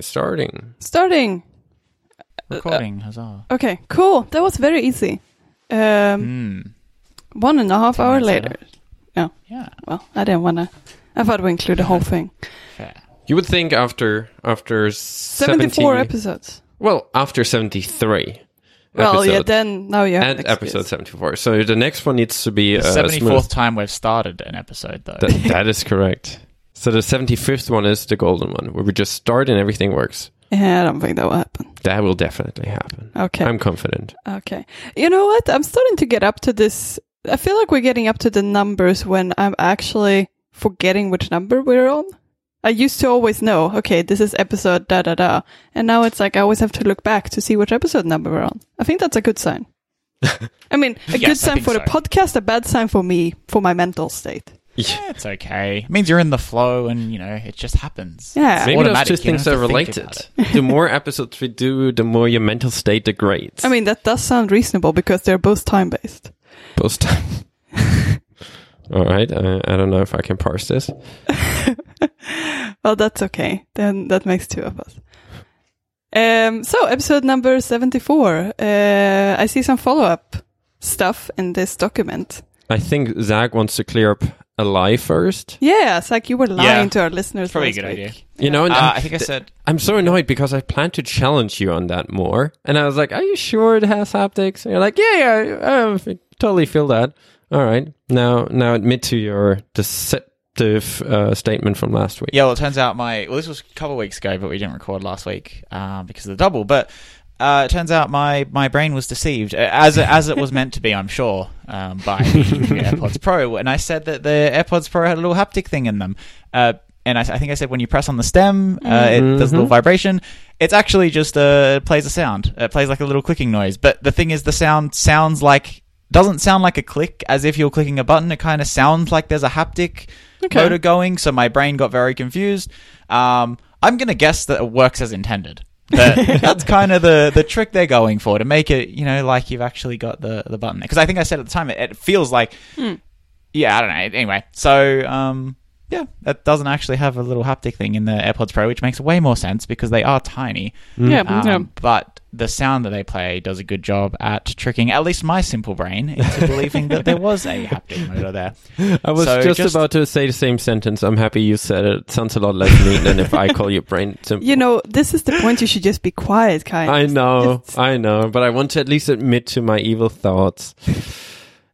Starting. Starting. Recording, huzzah. Okay, cool. That was very easy. Um, Hmm. One and a half Ten hour minutes later. Yeah, Yeah. Well, I didn't want to. I thought we include the whole thing. fair. You would think after after 74 70 episodes. Well, after 73 Well, yeah, then now you have and an episode 74. So the next one needs to be The uh, seventy smooth. time we've started an episode though. That, that is correct. So the 75th one is the golden one, where we just start and everything works. Yeah, I don't think that will happen. That will definitely happen. Okay. I'm confident. Okay. You know what? I'm starting to get up to this. I feel like we're getting up to the numbers when I'm actually forgetting which number we're on. I used to always know, okay, this is episode da da da. And now it's like I always have to look back to see which episode number we're on. I think that's a good sign. I mean, a Yes, good sign think for the podcast, a bad sign for me, for my mental state. Yeah, it's okay. It means you're in the flow, and you know it just happens. Yeah. Maybe those two you things have are related. the more episodes we do, the more your mental state degrades. I mean, that does sound reasonable because they're both time based. post time. All right. I, I don't know if I can parse this. well, that's okay. Then that makes two of us. Um, so episode number 74. Uh, I see some follow up stuff in this document. I think Zach wants to clear up a lie first. Yeah, it's like you were lying Yeah. to our listeners. Probably a last good week. idea. You know, and Uh, I'm- I think I said I'm so annoyed because I plan to challenge you on that more. And I was like, Are you sure it has haptics? And you're like, Yeah, yeah, I, I totally feel that. All right. Now, now admit to your deceptive uh, statement from last week. Yeah, well, it turns out my well, this was a couple of weeks ago, but we didn't record last week uh, because of the double. But uh, it turns out my, my brain was deceived uh, as it, as it was meant to be, I'm sure, um, by the AirPods Pro. And I said that the AirPods Pro had a little haptic thing in them. Uh, and I, I think I said when you press on the stem, uh, it does a little Mhm. vibration. It's actually just uh, it plays a sound. It plays like a little clicking noise. But the thing is, the sound sounds like doesn't sound like a click as if you're clicking a button. It kind of sounds like there's a haptic Okay. motor going, so my brain got very confused. Um, I'm gonna guess that it works as intended. That, that's kind of the the trick they're going for to make it, you know, like you've actually got the the button. Because I think I said at the time it, it feels like, Hmm. yeah, I don't know. Anyway, so um, yeah, that doesn't actually have a little haptic thing in the AirPods Pro, which makes way more sense because they are tiny. Yeah, Um, yeah. But the sound that they play does a good job at tricking at least my simple brain into believing that there was a haptic motor there. I was So just, just- about to say the same sentence. I'm happy you said it. It sounds a lot less mean than if I call your brain simple. You know, this is the point. You should just be quiet, kind. I know, It's- I know, but I want to at least admit to my evil thoughts.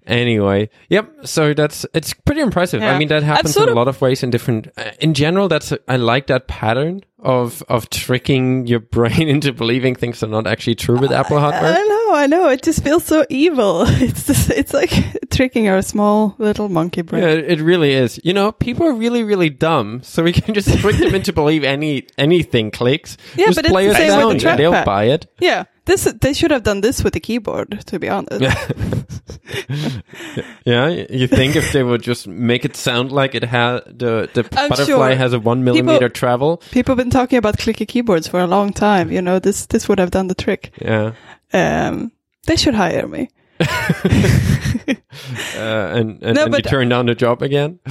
Anyway, yep. So that's it's pretty impressive. Yeah. I mean, that happens in a lot of ways in different. Uh, in general, that's I like that pattern of of tricking your brain into believing things are not actually true with Apple hardware. I know, I know. It just feels so evil. It's just, it's like tricking our small little monkey brain. Yeah, it really is. You know, people are really, really dumb, so we can just trick them into believe any anything clicks. Yeah, just but it's the same with the and they'll trackpad. buy it. Yeah, this they should have done this with the keyboard. To be honest, Yeah, you think if they would just make it sound like it had the the I'm butterfly sure has a one millimeter travel. people have been talking about clicky keyboards for a long time. You know, this this would have done the trick. Yeah, Um, they should hire me. uh, and and, No, and you but- turn down the job again.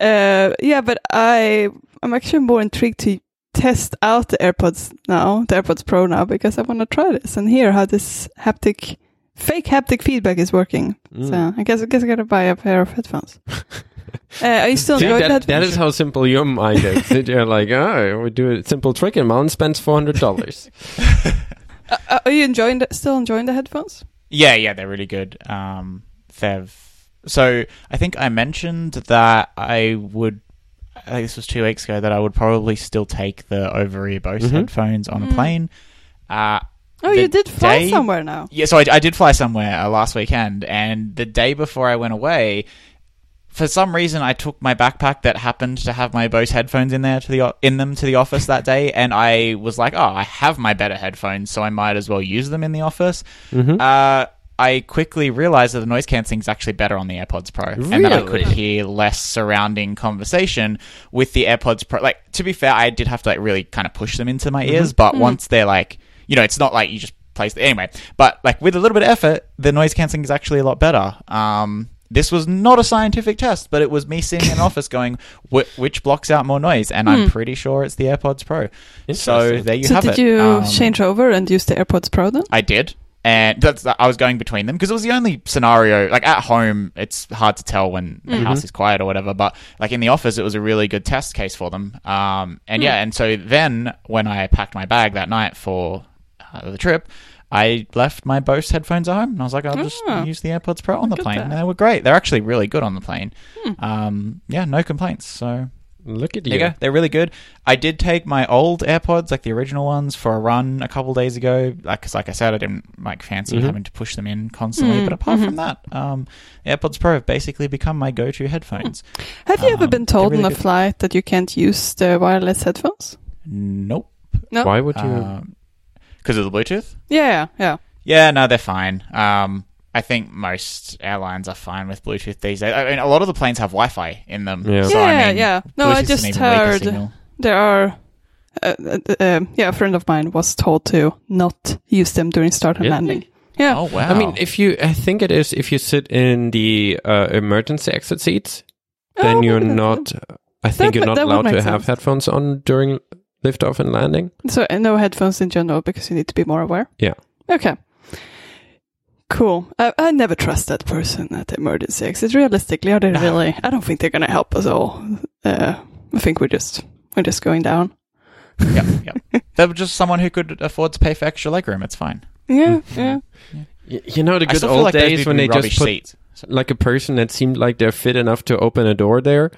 Uh, yeah, but I I'm actually more intrigued to test out the AirPods now, the AirPods Pro now, because I want to try this and hear how this haptic, fake haptic feedback is working. Mm. So I guess I guess I gotta buy a pair of headphones. uh, are you still See, enjoying that, that? that is how simple your mind is. You're like, oh, we do a simple trick, and Mountain spends four hundred dollars. Uh, uh, are you enjoying the, still enjoying the headphones? Yeah, yeah, they're really good. Um, they've so I think I mentioned that I would. I think this was two weeks ago that I would probably still take the over-ear Bose Mhm. headphones on Mm. a plane. Uh, Oh, you did fly day- somewhere now. yeah, so I, I did fly somewhere uh, last weekend, and the day before I went away, for some reason I took my backpack that happened to have my Bose headphones in there to the in them to the office that day, and I was like, oh, I have my better headphones, so I might as well use them in the office. Mhm. Uh, I quickly realized that the noise cancelling is actually better on the AirPods Pro, and that I could hear less surrounding conversation with the AirPods Pro. Like to be fair, I did have to like really kind of push them into my ears, but once they're like, you know, it's not like you just place it. anyway. But like with a little bit of effort, the noise cancelling is actually a lot better. Um, this was not a scientific test, but it was me sitting in an office going, "Wh- which blocks out more noise? And I'm pretty sure it's the AirPods Pro. So there you so have did it. you Um, change over and use the AirPods Pro then? I did. And that's I was going between them because it was the only scenario. Like at home, it's hard to tell when the Mm-hmm. house is quiet or whatever. But like in the office, it was a really good test case for them. Um, and Hmm. yeah, and so then when I packed my bag that night for uh, the trip, I left my Bose headphones at home, and I was like, I'll just Ah. use the AirPods Pro on the plane, and they were great. They're actually really good on the plane. Hmm. Um, yeah, no complaints. So Look at there you. you go. They're really good. I did take my old AirPods, like the original ones, for a run a couple days ago. Like, 'cause like I said, I didn't like fancy Mhm. having to push them in constantly. Mm, But apart mhm. from that, um, AirPods Pro have basically become my go-to headphones. Have you ever um, been told they're on a really good. flight that you can't use the wireless headphones? Nope. No. Why would you? Because of the Bluetooth? Yeah, yeah. Yeah, no, they're fine. Um, I think most airlines are fine with Bluetooth these days. I mean, a lot of the planes have Wi-Fi in them. Yeah. So, I Yeah, mean, yeah. No, I just an even weaker heard- There are. Uh, uh, uh, yeah, a friend of mine was told to not use them during start and Really? landing. Yeah. Oh wow! I mean, if you, I think it is if you sit in the uh, emergency exit seats, then Oh, you're not. I think That you're not allowed to make have headphones on during liftoff and landing. So uh, no headphones in general because you need to be more aware. Yeah. Okay. Cool. I, I never trust that person at the emergency exit. Realistically, are they No. really? I don't think they're gonna help us all. Uh, I think we're just we're just going down. yep, yep. They were just someone who could afford to pay for extra legroom. It's fine. Yeah, Mm-hmm. yeah. Y- You know the good old like days when they just put seats. like a person that seemed like they're fit enough to open a door there.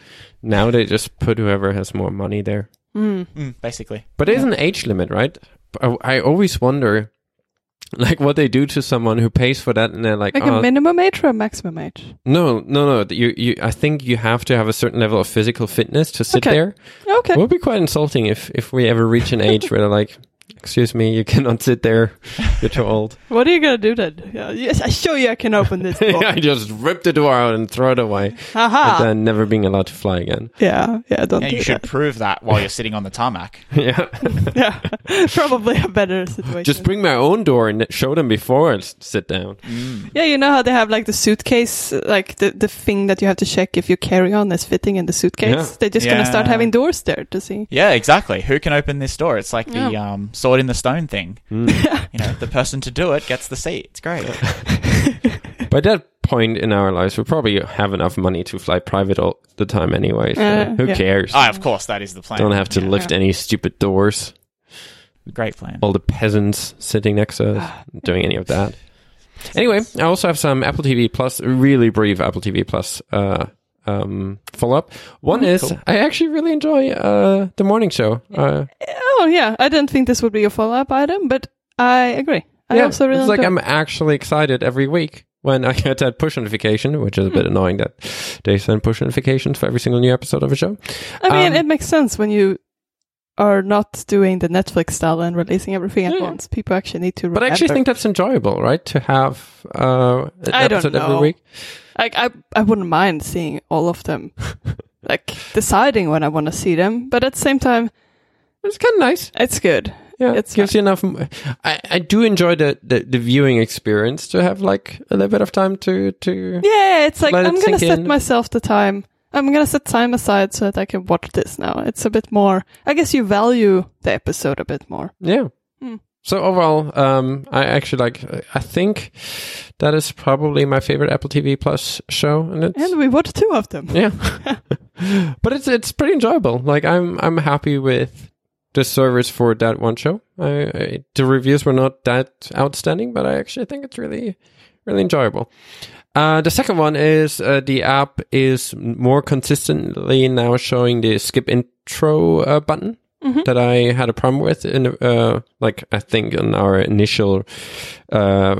Now they just put whoever has more money there. Mm. Mm, basically. But there's an age limit, right? I, I always wonder, like, what they do to someone who pays for that, and they're like, Like oh, a minimum age or a maximum age? no, no, no. You, you. I think you have to have a certain level of physical fitness to sit Okay. there. Okay. It would be quite insulting if if we ever reach an age where they're like, "Excuse me, you cannot sit there. You're too old." What are you gonna do then? Yeah, yes, I show you I can open this book. I just rip the door out and throw it away, Haha. and then never being allowed to fly again. yeah, yeah. Don't And do you should that. prove that while you're sitting on the tarmac. yeah, yeah, probably a better situation. just bring my own door and show them before I s- sit down. Mm. Yeah, you know how they have like the suitcase, like the, the thing that you have to check if your carry on is fitting in the suitcase. Yeah. They're just gonna start having doors there to see. Yeah, exactly. Who can open this door? It's like the um, sword in the stone thing. Mm. You know, the person to do it gets the seat. It's great. By that point in our lives, we probably have enough money to fly private all the time anyway. So Uh, who yeah. cares? Ah, of course, that is the plan. Don't have to Yeah. lift any stupid doors. Great plan. All the peasants sitting next to us doing any of that. Anyway, I also have some Apple TV Plus, really brief Apple TV Plus uh, um, follow up. One Mm, is cool. I actually really enjoy uh, the morning show. Uh, Oh yeah, I didn't think this would be a follow up item, but I agree. I yeah, also really it's like I'm actually excited every week when I get that push notification, which is a bit annoying that they send push notifications for every single new episode of a show. I mean, um, it makes sense when you are not doing the Netflix style and releasing everything at Yeah. once. People actually need to. But I actually think that's enjoyable, right? To have uh, an I don't episode every week. like I I wouldn't mind seeing all of them, like deciding when I want to see them. But at the same time, It's kind of nice. it's good. Yeah, it gives you enough. m- I, I do enjoy the, the, the viewing experience to have like a little bit of time to to. Yeah, it's like I'm gonna set in. myself the time. I'm gonna set time aside so that I can watch this now. It's a bit more. I guess you value the episode a bit more. Yeah. Hmm. So overall, um, I actually like. I think that is probably my favorite Apple TV Plus show, and And we watched two of them. yeah. but it's it's pretty enjoyable. Like I'm I'm happy with the service for that one show. I, I, the reviews were not that outstanding, but I actually think it's really really enjoyable. Uh, the second one is uh, the app is more consistently now showing the skip intro uh, button Mhm. that I had a problem with in uh, like I think in our initial uh,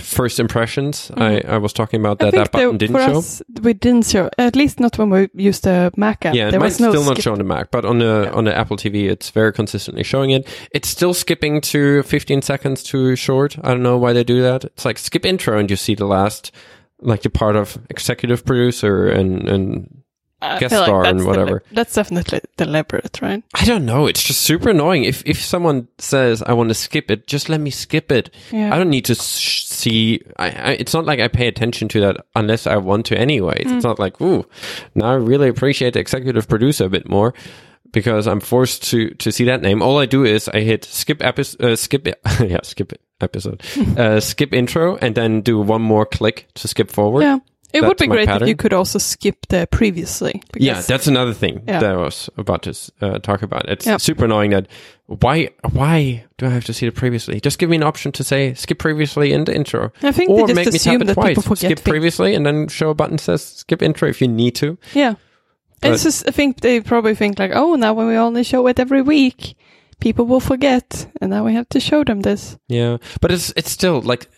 first impressions. I, I was talking about Mm-hmm. That that button they- didn't show. us, we didn't show. At least not when we used the Mac app. Yeah, it there might was no still not show on the Mac, but on the on the Apple TV, it's very consistently showing it. It's still skipping to 15 seconds too short. I don't know why they do that. It's like skip intro, and you see the last, like the part of executive producer and and I guest like star that's and deli- whatever. that's definitely deliberate, right? I don't know. It's just super annoying. If if someone says I want to skip it, just let me skip it. Yeah. I don't need to sh- see. I, I, it's not like I pay attention to that unless I want to anyway. Mm. It's not like ooh, now I really appreciate the executive producer a bit more because I'm forced to to see that name. All I do is I hit skip episode, uh, skip it, yeah, skip it episode, uh, skip intro, and then do one more click to skip forward. Yeah. It would be great if you could also skip the previously. Yeah, that's another thing Yeah. that I was about to uh, talk about. It's Yep. super annoying that why why do I have to see it previously? Just give me an option to say skip previously in the intro, I think or make me tap it twice. Skip things. previously, and then show a button that says skip intro if you need to. Yeah. But- it's just, I think they probably think like, oh, now when we only show it every week, people will forget, and now we have to show them this. Yeah, but it's it's still like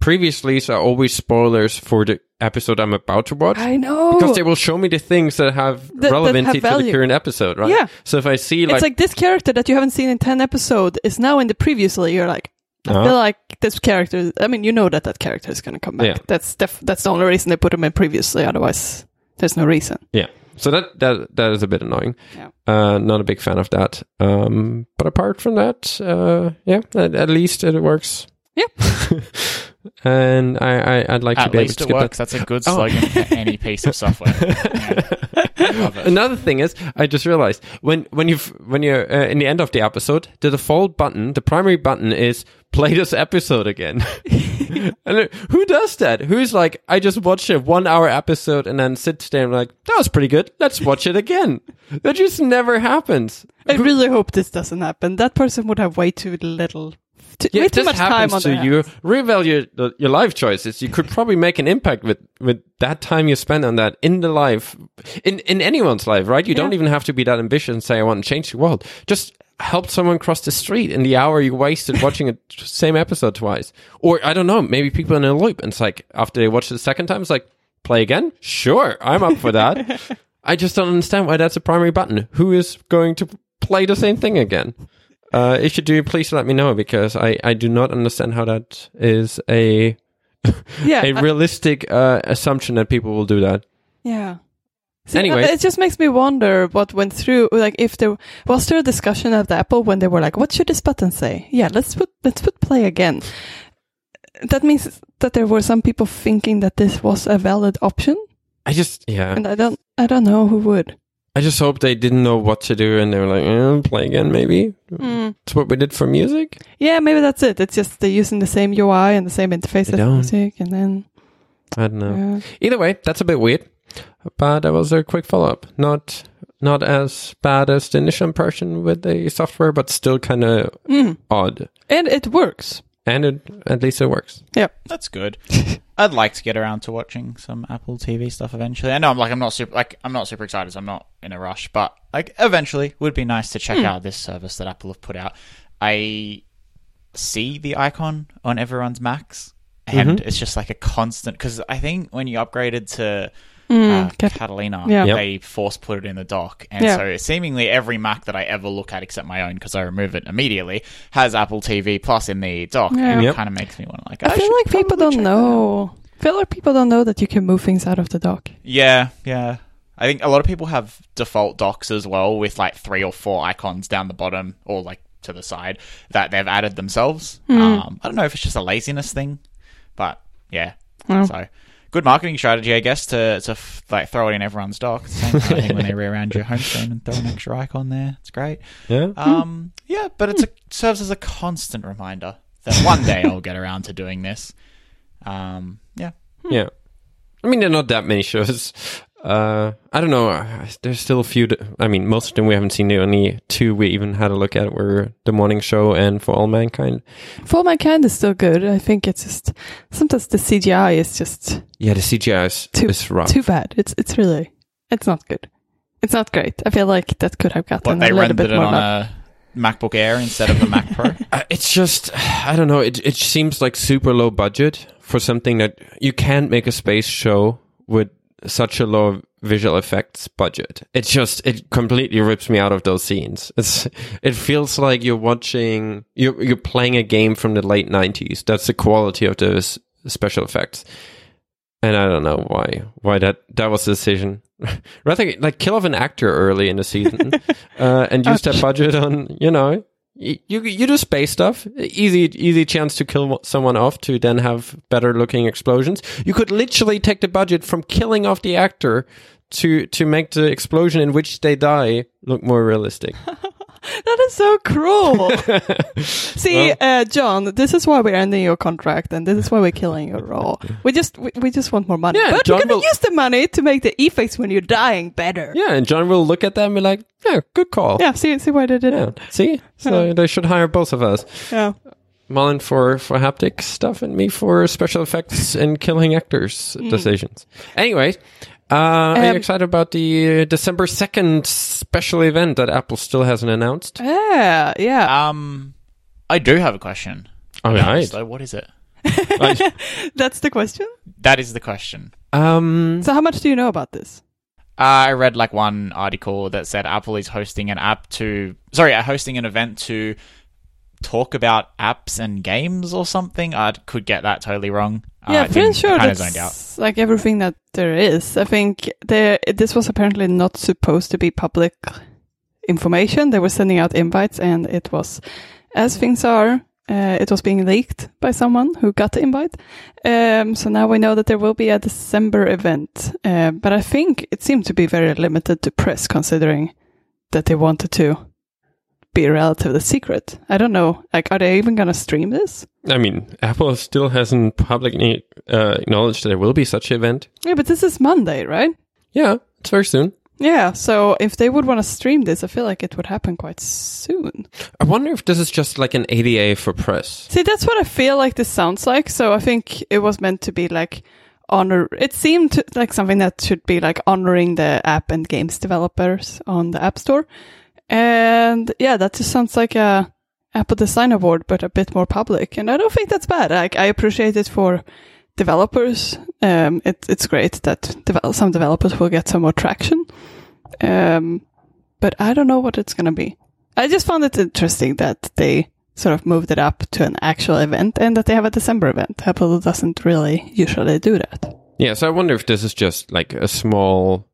previously are always spoilers for the episode I'm about to watch. I know. because they will show me the things that have that relevancy have to the current episode, right? Yeah. So if I see it's like, like this character that you haven't seen in 10 episodes is now in the previously. You're like, I Uh-huh. feel like this character, I mean, you know that that character is going to come back. Yeah. That's def- that's the only reason they put him in previously. Otherwise, there's no reason. Yeah. So that that that is a bit annoying. Yeah. Uh, not a big fan of that. Um, but apart from that, uh, yeah, at, at least it works. Yeah. and I, I I'd like to be able least to it skip works. That's a good Oh. slogan for any piece of software. Yeah. Another thing is, I just realized when when you when you're uh, in the end of the episode, the default button, the primary button is play this episode again. and who does that? Who's like, I just watched a one hour episode and then sits there and like, that was pretty good. Let's watch it again. That just never happens. I really hope this doesn't happen. That person would have way too little, too, Yeah, way if too this much time happens on to their you, reevaluate your life choices. You could probably make an impact with, with that time you spend on that in the life, in, in anyone's life, right? You don't even have to be that ambitious and say, I want to change the world. Just help someone cross the street in the hour you wasted watching a t- same episode twice. Or I don't know, maybe people in a loop and it's like, after they watch it the second time, it's like, play again? Sure, I'm up for that. I just don't understand why that's a primary button. Who is going to play the same thing again? Uh, if you do, please let me know because I, I do not understand how that is a Yeah, a realistic uh, assumption that people will do that. Yeah. See, Anyway. it just makes me wonder what went through. Like, if there was there a discussion at Apple when they were like, "What should this button say?" Yeah, let's put let's put play again. That means that there were some people thinking that this was a valid option, I just yeah, and I don't I don't know who would. I just hope they didn't know what to do and they were like, eh, play again maybe. Mm. It's what we did for music. Yeah, maybe that's it. It's just they're using the same UI and the same interface They as don't. music, and then I don't know. yeah. Either way, that's a bit weird. But that was a quick follow up. Not not as bad as the initial impression with the software, but still kind of Mm. odd. and it works. And it, at least it works. Yeah, that's good. I'd like to get around to watching some Apple TV stuff eventually. I know I'm like I'm not super like I'm not super excited. So I'm not in a rush, but like eventually would be nice to check Hmm. out this service that Apple have put out. I see the icon on everyone's Macs, and Mhm. it's just like a constant. Because I think when you upgraded to Mm, uh, Cat- Catalina, Yeah. Yep. they force put it in the dock, and Yeah. so seemingly every Mac that I ever look at, except my own, because I remove it immediately, has Apple TV Plus in the dock, Yeah. and Yep. it kind of makes me want to like. I feel like people don't check that out. know. I feel like people don't know that you can move things out of the dock. Yeah, yeah. I think a lot of people have default docks as well with like three or four icons down the bottom or like to the side that they've added themselves. Hmm. Um, I don't know if it's just a laziness thing, but yeah. Oh. So good marketing strategy, I guess, to to f- like throw it in everyone's dock. Same kind of thing when they rearrange your home screen and throw an extra icon there. It's great. Yeah. Um, yeah, but it's a serves as a constant reminder that one day I'll get around to doing this. Um, yeah. Yeah. I mean, there are not that many shows. Uh, I don't know. There's still a few. I mean, most of them we haven't seen. The only two we even had a look at were The Morning Show and For All Mankind. For All Mankind is still good. I think it's just sometimes the CGI is just Yeah, the CGI is, Too- is rough. too bad. It's it's really it's not good. It's not great. I feel like that could have gotten What they a little rendered bit it more on love. a MacBook Air instead of a Mac Pro. Uh, it's just, I don't know. It it seems like super low budget for something that you can't make a space show with such a low visual effects budget. It just it completely rips me out of those scenes. It's it feels like you're watching you're you're playing a game from the late nineties. That's the quality of those special effects. and I don't know why why that that was the decision. Rather like kill off an actor early in the season uh, and use that budget on you know you you do space stuff easy easy chance to kill someone off to then have better looking explosions. You could literally take the budget from killing off the actor to to make the explosion in which they die look more realistic. That is so cruel. See, uh, John, this is why we're ending your contract, and this is why we're killing your role. We just we, we just want more money, Yeah, but John we're gonna will- use the money to make the effects when you're dying better. yeah, and John will look at them and be like, "Yeah, good call." Yeah, see see why they did Yeah, it. see, so Yeah. they should hire both of us. Yeah. Mullen for for haptic stuff and me for special effects and killing actors decisions. Anyway, uh, are you Um, excited about the uh, December second special event that Apple still hasn't announced? Yeah, yeah. Um, I do have a question. All right. So what is it? That's the question. That is the question. Um, So how much do you know about this? Uh, I read like one article that said Apple is hosting an app to, sorry, uh, hosting an event to talk about apps and games or something. I could get that totally wrong. Yeah, uh, pretty sure that's like everything that there is. I think there this was apparently not supposed to be public information. They were sending out invites, and it was, as things are, uh, it was being leaked by someone who got the invite. Um, so now we know that there will be a December event, uh, but I think it seemed to be very limited to press, considering that they wanted to be relatively secret. I don't know. Like, are they even going to stream this? I mean, Apple still hasn't publicly uh, acknowledged that there will be such an event. Yeah, but this is Monday, right? Yeah, it's very soon. Yeah, so if they would want to stream this, I feel like it would happen quite soon. I wonder if this is just like an ADA for press. See, that's what I feel like this sounds like. So I think it was meant to be like honor. It seemed like something that should be like honoring the app and games developers on the App Store. And yeah, that just sounds like a Apple Design Award, but a bit more public. And I don't think that's bad. Like I appreciate it for developers. Um, it, it's great that devel- some developers will get some more traction. Um, but I don't know what it's going to be. I just found it interesting that they sort of moved it up to an actual event and that they have a December event. Apple doesn't really usually do that. Yeah, so I wonder if this is just like a small,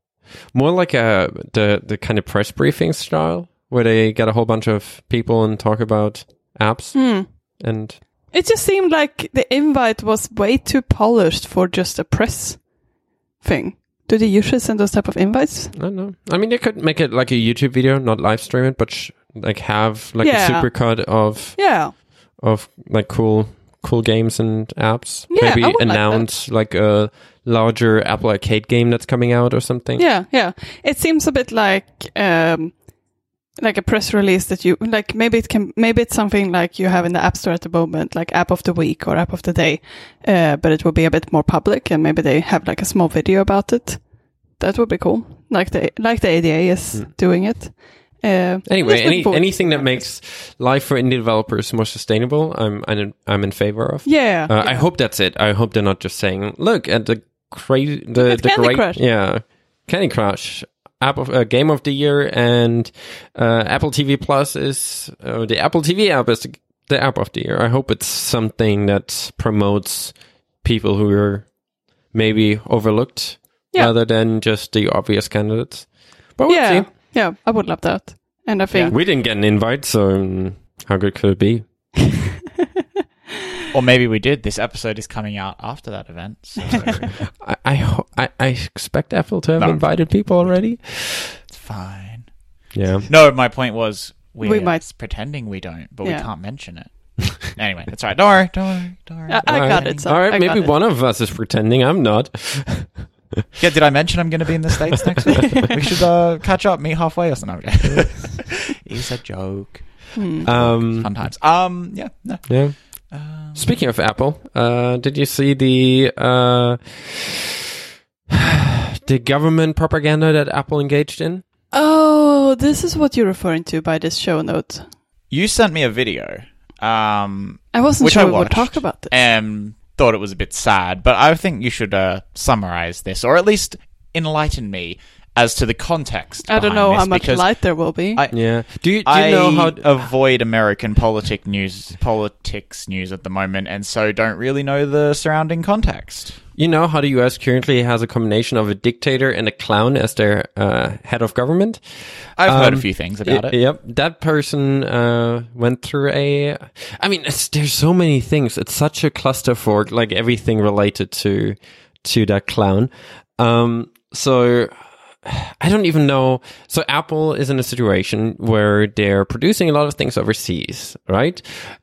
more like a the the kind of press briefing style where they get a whole bunch of people and talk about apps Hmm. and It just seemed like the invite was way too polished for just a press thing. Do they usually send those type of invites? I don't know. I mean, they could make it like a YouTube video, not live stream it, but sh- like have like Yeah. a supercut of Yeah. of like cool cool games and apps. Yeah, Maybe would like announce like, a larger Apple Arcade game that's coming out or something. Yeah, yeah. It seems a bit like um like a press release that you like maybe it can maybe it's something like you have in the app store at the moment like app of the week or app of the day uh, but it will be a bit more public and maybe they have like a small video about it that would be cool like the like the ada is doing it uh, Anyway, any forward anything that makes life for indie developers more sustainable, I'm I'm in, I'm in favor of. yeah, Uh, yeah. I hope that's it. I hope they're not just saying, "Look at the crazy, the the Candy great, Crush." yeah, Candy Crush, app of uh, game of the year, and uh, Apple TV Plus is uh, the Apple TV app is the, the app of the year." I hope it's something that promotes people who are maybe overlooked Yeah. rather than just the obvious candidates. But we'll yeah see. Yeah I would love that and I think We didn't get an invite, so um, how good could it be? Or maybe we did. This episode is coming out after that event. So I I, ho- I I expect Apple to have No. invited people already. it's fine. Yeah. No, my point was we're We might- pretending we don't, but Yeah. we can't mention it. anyway, that's all right. Don't worry. Don't worry. Don't worry. I, I got right. it so All right, I got maybe it. one of us is pretending. I'm not. Yeah, did I mention I'm going to be in the States next week? we should uh, catch up, meet halfway or something. it's a joke. Hmm. Um, Fun times. Um, yeah, no. yeah. Um, Speaking of Apple, uh, did you see the uh, the government propaganda that Apple engaged in? oh this is what you're referring to by this show note you sent me a video. Um, I wasn't sure I we would talk about this and thought it was a bit sad, but I think you should uh, summarize this, or at least enlighten me as to the context. I don't know how much light there will be. I- Yeah. Do you do I know how? to, avoid American politic news, politics news at the moment, and so don't really know the surrounding context. You know how the U.S. currently has a combination of a dictator and a clown as their uh, head of government. I've heard a Um, few things about it. Yep, that person uh, went through a. I mean, it's, there's so many things. It's such a cluster for like everything related to to that clown. Um, so I don't even know. So Apple is in a situation where they're producing a lot of things overseas, right?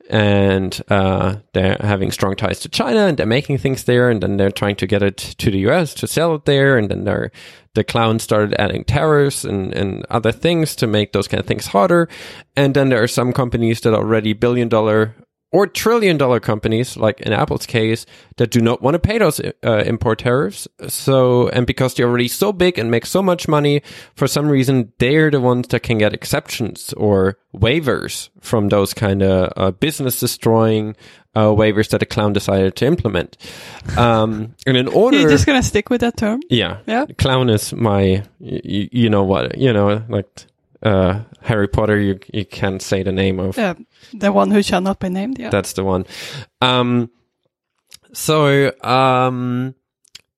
And uh, they're having strong ties to China, and they're making things there, and then they're trying to get it to the US to sell it there, and then they're the clown started adding tariffs and, and other things to make those kind of things harder. And then there are some companies that are already billion dollar or trillion dollar companies, like in Apple's case, that do not want to pay those uh, import tariffs. So, and because they're already so big and make so much money, for some reason, they're the ones that can get exceptions or waivers from those kind of uh, business destroying uh, waivers that the clown decided to implement. Um, and in order, You're just gonna stick with that term? yeah. Yeah. Clown is my, you, you know what, you know, like, uh, Harry Potter, you, you can't say the name of. Yeah, the one who shall not be named. Yeah. That's the one. Um, so, um,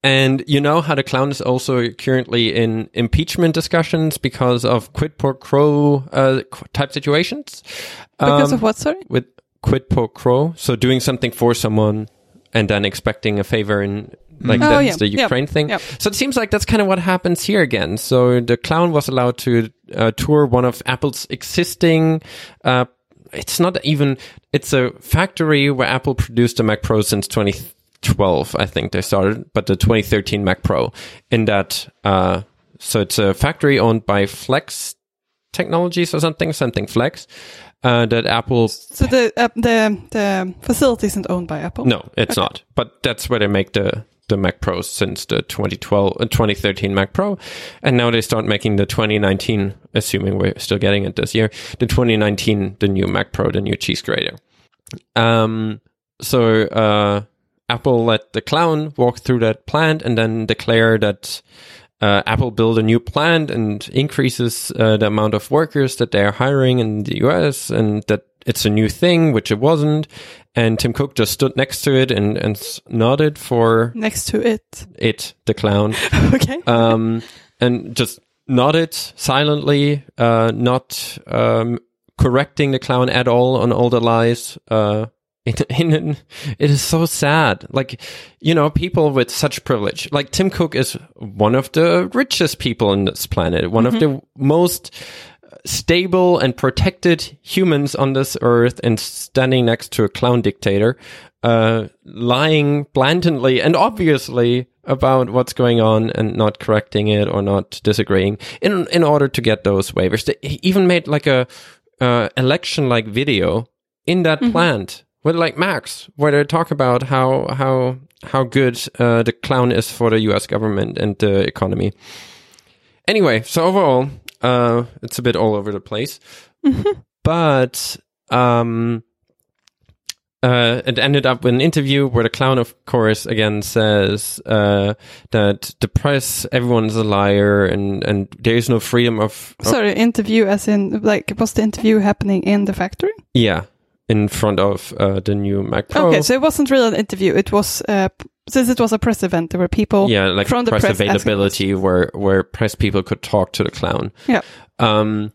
and you know how the clown is also currently in impeachment discussions because of quid pro quo, uh, type situations. because Um, of what? Sorry. with quid pro quo, so doing something for someone and then expecting a favor in like Oh, that's yeah. the Yep. Ukraine thing. Yep. So it seems like that's kind of what happens here again. So the clown was allowed to uh, tour one of Apple's existing. Uh, it's not even. It's a factory where Apple produced the Mac Pro since 2012. I think they started, but the 2013 Mac Pro. In that, uh, so it's a factory owned by Flex Technologies or something, something Flex. Uh, that Apple So the uh, the the facility isn't owned by Apple. no, it's not. But that's where they make the the Mac Pros since the 2012, uh, 2013 Mac Pro, and now they start making the 2019. Assuming we're still getting it this year, the 2019, the new Mac Pro, the new cheese grater. Um, so uh, Apple let the clown walk through that plant and then declare that. Uh, Apple build a new plant and increases uh, the amount of workers that they're hiring in the US and that it's a new thing, which it wasn't. And Tim Cook just stood next to it and, and nodded for Next to it. it, the clown, okay. um, and just nodded silently, uh, not um, correcting the clown at all on all the lies. Uh, in, in, it is so sad. Like, you know, people with such privilege, like Tim Cook is one of the richest people on this planet, one of the most stable and protected humans on this earth and standing next to a clown dictator, uh, lying blatantly and obviously about what's going on and not correcting it or not disagreeing in in order to get those waivers. They he even made like a uh, election like video in that plant with like Macs, where they talk about how how how good uh, the clown is for the U.S. government and the economy. Anyway, so overall, uh, it's a bit all over the place, but um, uh, it ended up with an interview where the clown, of course, again says uh, that the press, everyone's a liar, and and there is no freedom of, of Sorry, interview as in like was the interview happening in the factory? yeah in front of uh, the new Mac Pro. Okay, so it wasn't really an interview. It was uh, since it was a press event. There were people. yeah, like from the press, press availability where where press people could talk to the clown. Yeah. Um,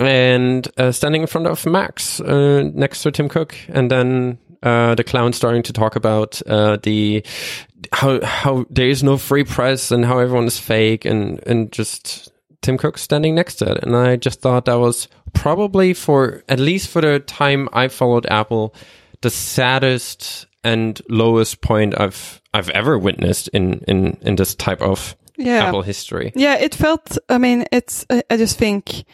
and uh, standing in front of Macs uh, next to Tim Cook, and then uh, the clown starting to talk about uh, the how how there is no free press and how everyone is fake, and and just Tim Cook standing next to it, and I just thought that was probably for at least for the time I followed Apple, the saddest and lowest point I've I've ever witnessed in in in this type of Yeah. Apple history. Yeah, it felt. I mean, it's. I I just think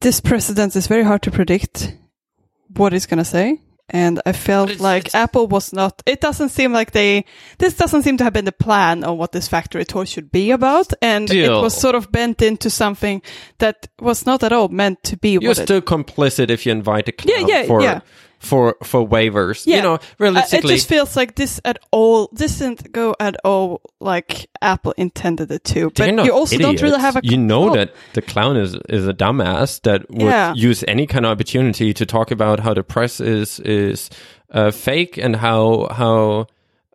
this president is very hard to predict what he's gonna say, and I felt it's- like it's- Apple was not. It doesn't seem like they. This doesn't seem to have been the plan on what this factory tour should be about, and it was sort of bent into something that was not at all meant to be. You're what it, still complicit if you invite a clown Yeah, yeah, for yeah. For for waivers. Yeah. You know, Uh, it just feels like this at all. This didn't go at all like Apple intended it to. But they're you also don't really have a. You know that the clown is is a dumbass that would Yeah. use any kind of opportunity to talk about how the press is is uh, fake and how how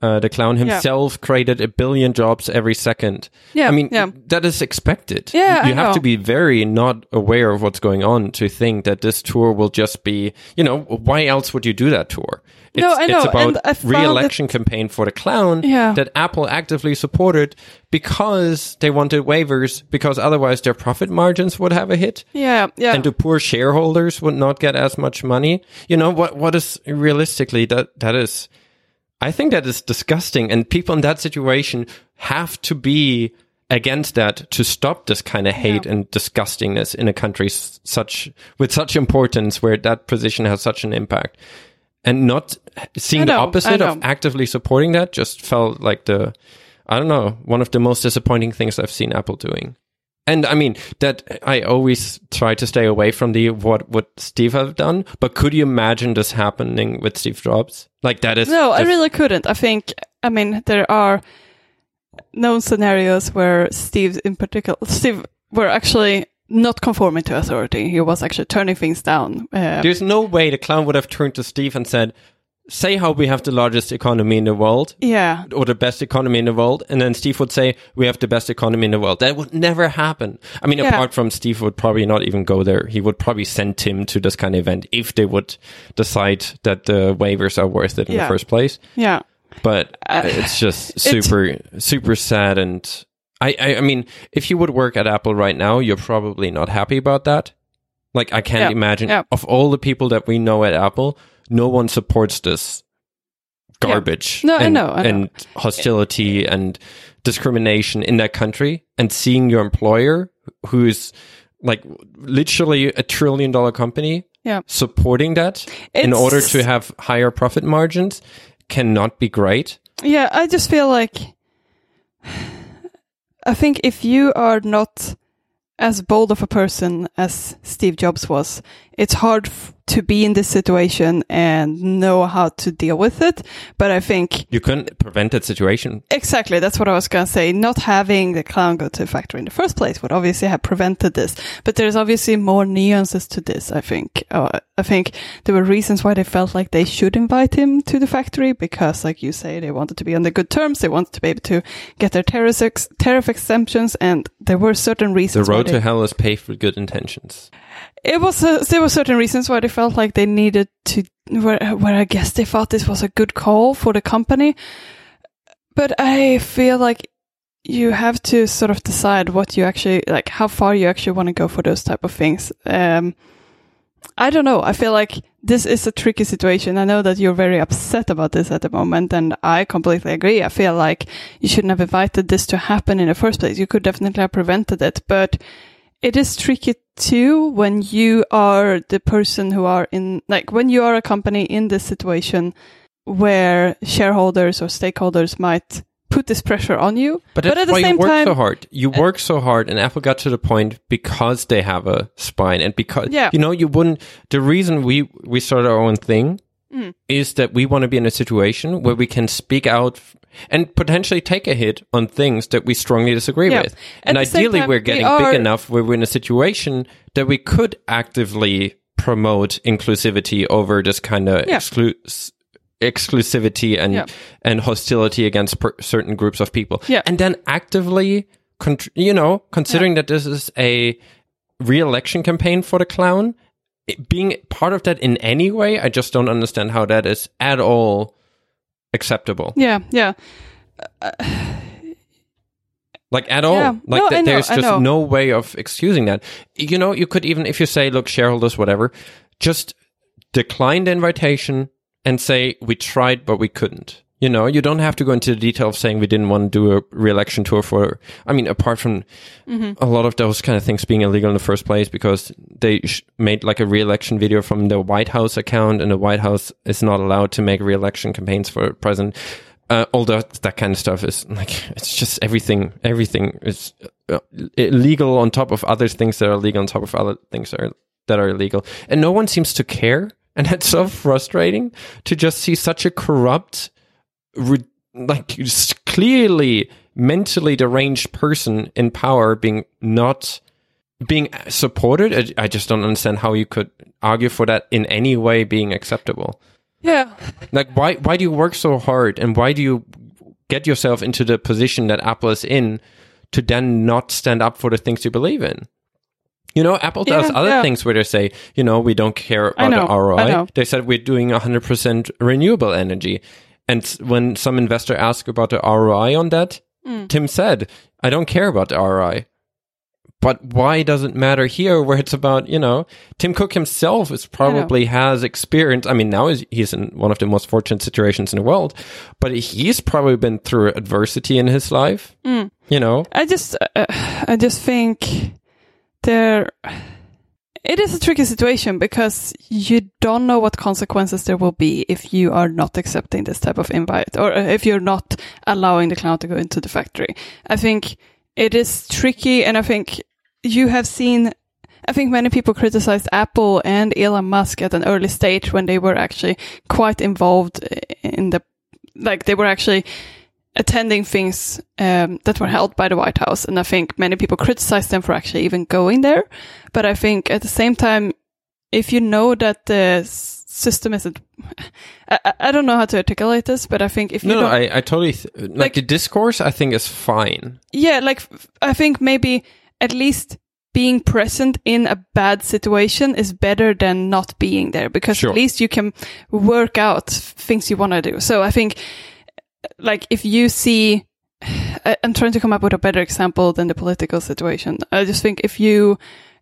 Uh, the clown Yeah. himself created a billion jobs every second. Yeah, I mean, yeah. that is expected. Yeah, you I have to be very not aware of what's going on to think that this tour will just be, you know, why else would you do that tour? It's, No, I know, it's about and I found re-election campaign for the clown Yeah. that Apple actively supported because they wanted waivers, because otherwise their profit margins would have a hit Yeah, yeah. and the poor shareholders would not get as much money. You know what? What is realistically that that is? I think that is disgusting, and people in that situation have to be against that to stop this kind of hate and disgustingness in a country such with such importance where that position has such an impact. And not seeing I the opposite of actively supporting that just felt like the, I don't know, one of the most disappointing things I've seen Apple doing. And I mean that I always try to stay away from the what would Steve have done, but could you imagine this happening with Steve Jobs? Like that is No, I really couldn't. I think, I mean, there are known scenarios where Steve, in particular, Steve were actually not conforming to authority. He was actually turning things down. Uh, There's no way the clown would have turned to Steve and said, "Say how we have the largest economy in the world." yeah, Or the best economy in the world, and then Steve would say, "We have the best economy in the world." That would never happen. I mean, Yeah. apart from Steve would probably not even go there. He would probably send Tim to this kind of event if they would decide that the waivers are worth it in Yeah. the first place. yeah. but Uh, it's just super super sad and I, I i mean if you would work at apple right now you're probably not happy about that like i can't Yeah, imagine of all the people that we know at apple no one supports this garbage No, I and, know, I know. and hostility and discrimination in that country and seeing your employer who's like literally a trillion dollar company Yeah. supporting that in order to have higher profit margins cannot be great Yeah, I just feel like I think if you are not as bold of a person as Steve Jobs was, it's hard f- to be in this situation and know how to deal with it. But I think You couldn't prevent that situation. Exactly, that's what I was going to say. Not having the clown go to the factory in the first place would obviously have prevented this. But there's obviously more nuances to this, I think. Uh, I think there were reasons why they felt like they should invite him to the factory because, like you say, they wanted to be on the good terms. They wanted to be able to get their tariff, ex- tariff exemptions, and there were certain The reasons. why road they- to hell is paved with good intentions. it was uh, there were certain reasons why they felt like they needed to where where I guess they thought this was a good call for the company. But I feel like you have to sort of decide what you actually like how far you actually want to go for those type of things. Um I don't know. I feel like this is a tricky situation. I know that you're very upset about this at the moment, and I completely agree. I feel like you shouldn't have invited this to happen in the first place. You could definitely have prevented it, but it is tricky too when you are the person who are in, like, when you are a company in this situation where shareholders or stakeholders might put this pressure on you. But But at the same you work time- so hard. You eh, work so hard, and Apple got to the point because they have a spine, and because Yeah. you know you wouldn't. The reason we we started our own thing Mm. is that we want to be in a situation where we can speak out and potentially take a hit on things that we strongly disagree Yeah. with. At And ideally, time, we're we getting are- big enough where we're in a situation that we could actively promote inclusivity over this kind of Yeah. exclu- exclusivity and Yeah. and hostility against per- certain groups of people. Yeah. And then actively, con- you know, considering that this is a re-election campaign for the clown, it- being part of that in any way, I just don't understand how that is at all acceptable. Yeah, yeah. Like at all. Yeah. Like No, th- know, there's just no way of excusing that. You know, you could even if you say, look, shareholders, whatever, just decline the invitation and say we tried but we couldn't. You know, you don't have to go into the detail of saying we didn't want to do a re-election tour for. I mean, apart from Mm-hmm. a lot of those kind of things being illegal in the first place because they sh- made like a re-election video from the White House account, and the White House is not allowed to make re-election campaigns for president. Uh, all that that kind of stuff is like it's just everything. Everything is uh, illegal on top of other things that are legal on top of other things that are that are illegal, and no one seems to care. And it's so frustrating to just see such a corrupt re- like clearly mentally deranged person in power being not being supported I, just don't understand how you could argue for that in any way being acceptable Yeah. Like, why why do you work so hard, and why do you get yourself into the position that Apple is in to then not stand up for the things you believe in? You know, Apple does Yeah, other yeah. things where they say, you know, we don't care about know, the ROI. They said we're doing 100% renewable energy. And when some investor asked about the ROI on that, Mm. Tim said, I don't care about the ROI. But why does it matter here where it's about, you know, Tim Cook himself is probably has experience. I mean, now he's, he's in one of the most fortunate situations in the world, but he's probably been through adversity in his life, Mm. you know? I just, uh, I just think there, it is a tricky situation because you don't know what consequences there will be if you are not accepting this type of invite or uh, if you're not allowing the clown to go into the factory. I think it is tricky, and I think you have seen. I think many people criticized Apple and Elon Musk at an early stage when they were actually quite involved uh, in the, like they were actually attending things um, that were held by the White House, and I think many people criticized them for actually even going there. But I think at the same time, if you know that the system isn't, I, I- don't know how to articulate this, but I think if you No, I, I totally, th- like, Like- the discourse, I think is fine. yeah, like I think maybe at least being present in a bad situation is better than not being there because Sure. at least you can work out things you want to do. So I think like if you see I'm trying to come up with a better example than the political situation. I just think if you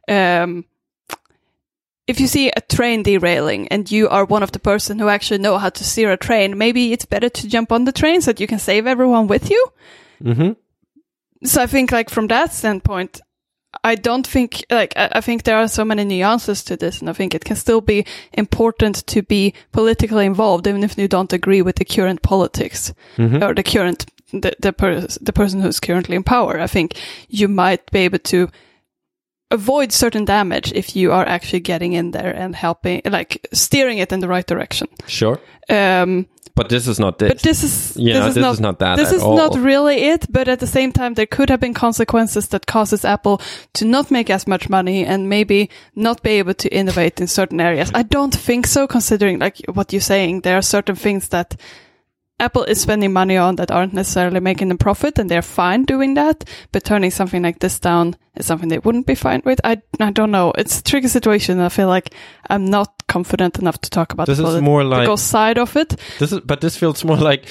um if you see a train derailing and you are one of the person who actually know how to steer a train, maybe it's better to jump on the train so that you can save everyone with you hmm so I think like from that standpoint, I don't think like I, I think there are so many nuances to this, and I think it can still be important to be politically involved, even if you don't agree with the current politics hmm or the current the the, pers- the person who's currently in power. I think you might be able to avoid certain damage if you are actually getting in there and helping, like steering it in the right direction. Sure. Um, But this is not this. but this is know, this is this not is not that this is all. not really it but at the same time there could have been consequences that causes apple to not make as much money and maybe not be able to innovate in certain areas i don't think so considering like what you're saying there are certain things that apple is spending money on that aren't necessarily making a profit and they're fine doing that but turning something like this down is something they wouldn't be fine with i, I don't know it's a tricky situation i feel like i'm not confident enough to talk about this the is more like side of it This is, but this feels more like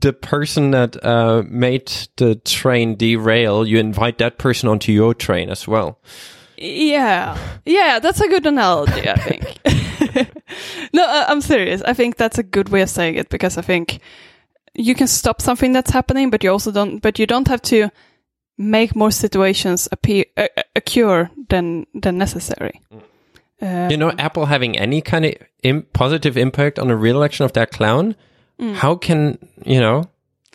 the person that uh, made the train derail. You invite that person onto your train as well. Yeah, yeah, that's a good analogy. I think. no, I'm serious. I think that's a good way of saying it because I think you can stop something that's happening, but you also don't. But you don't have to make more situations appear uh, uh, occur than than necessary. Um, You know, Apple having any kind of Im- positive impact on the re-election of that clown. How can you know?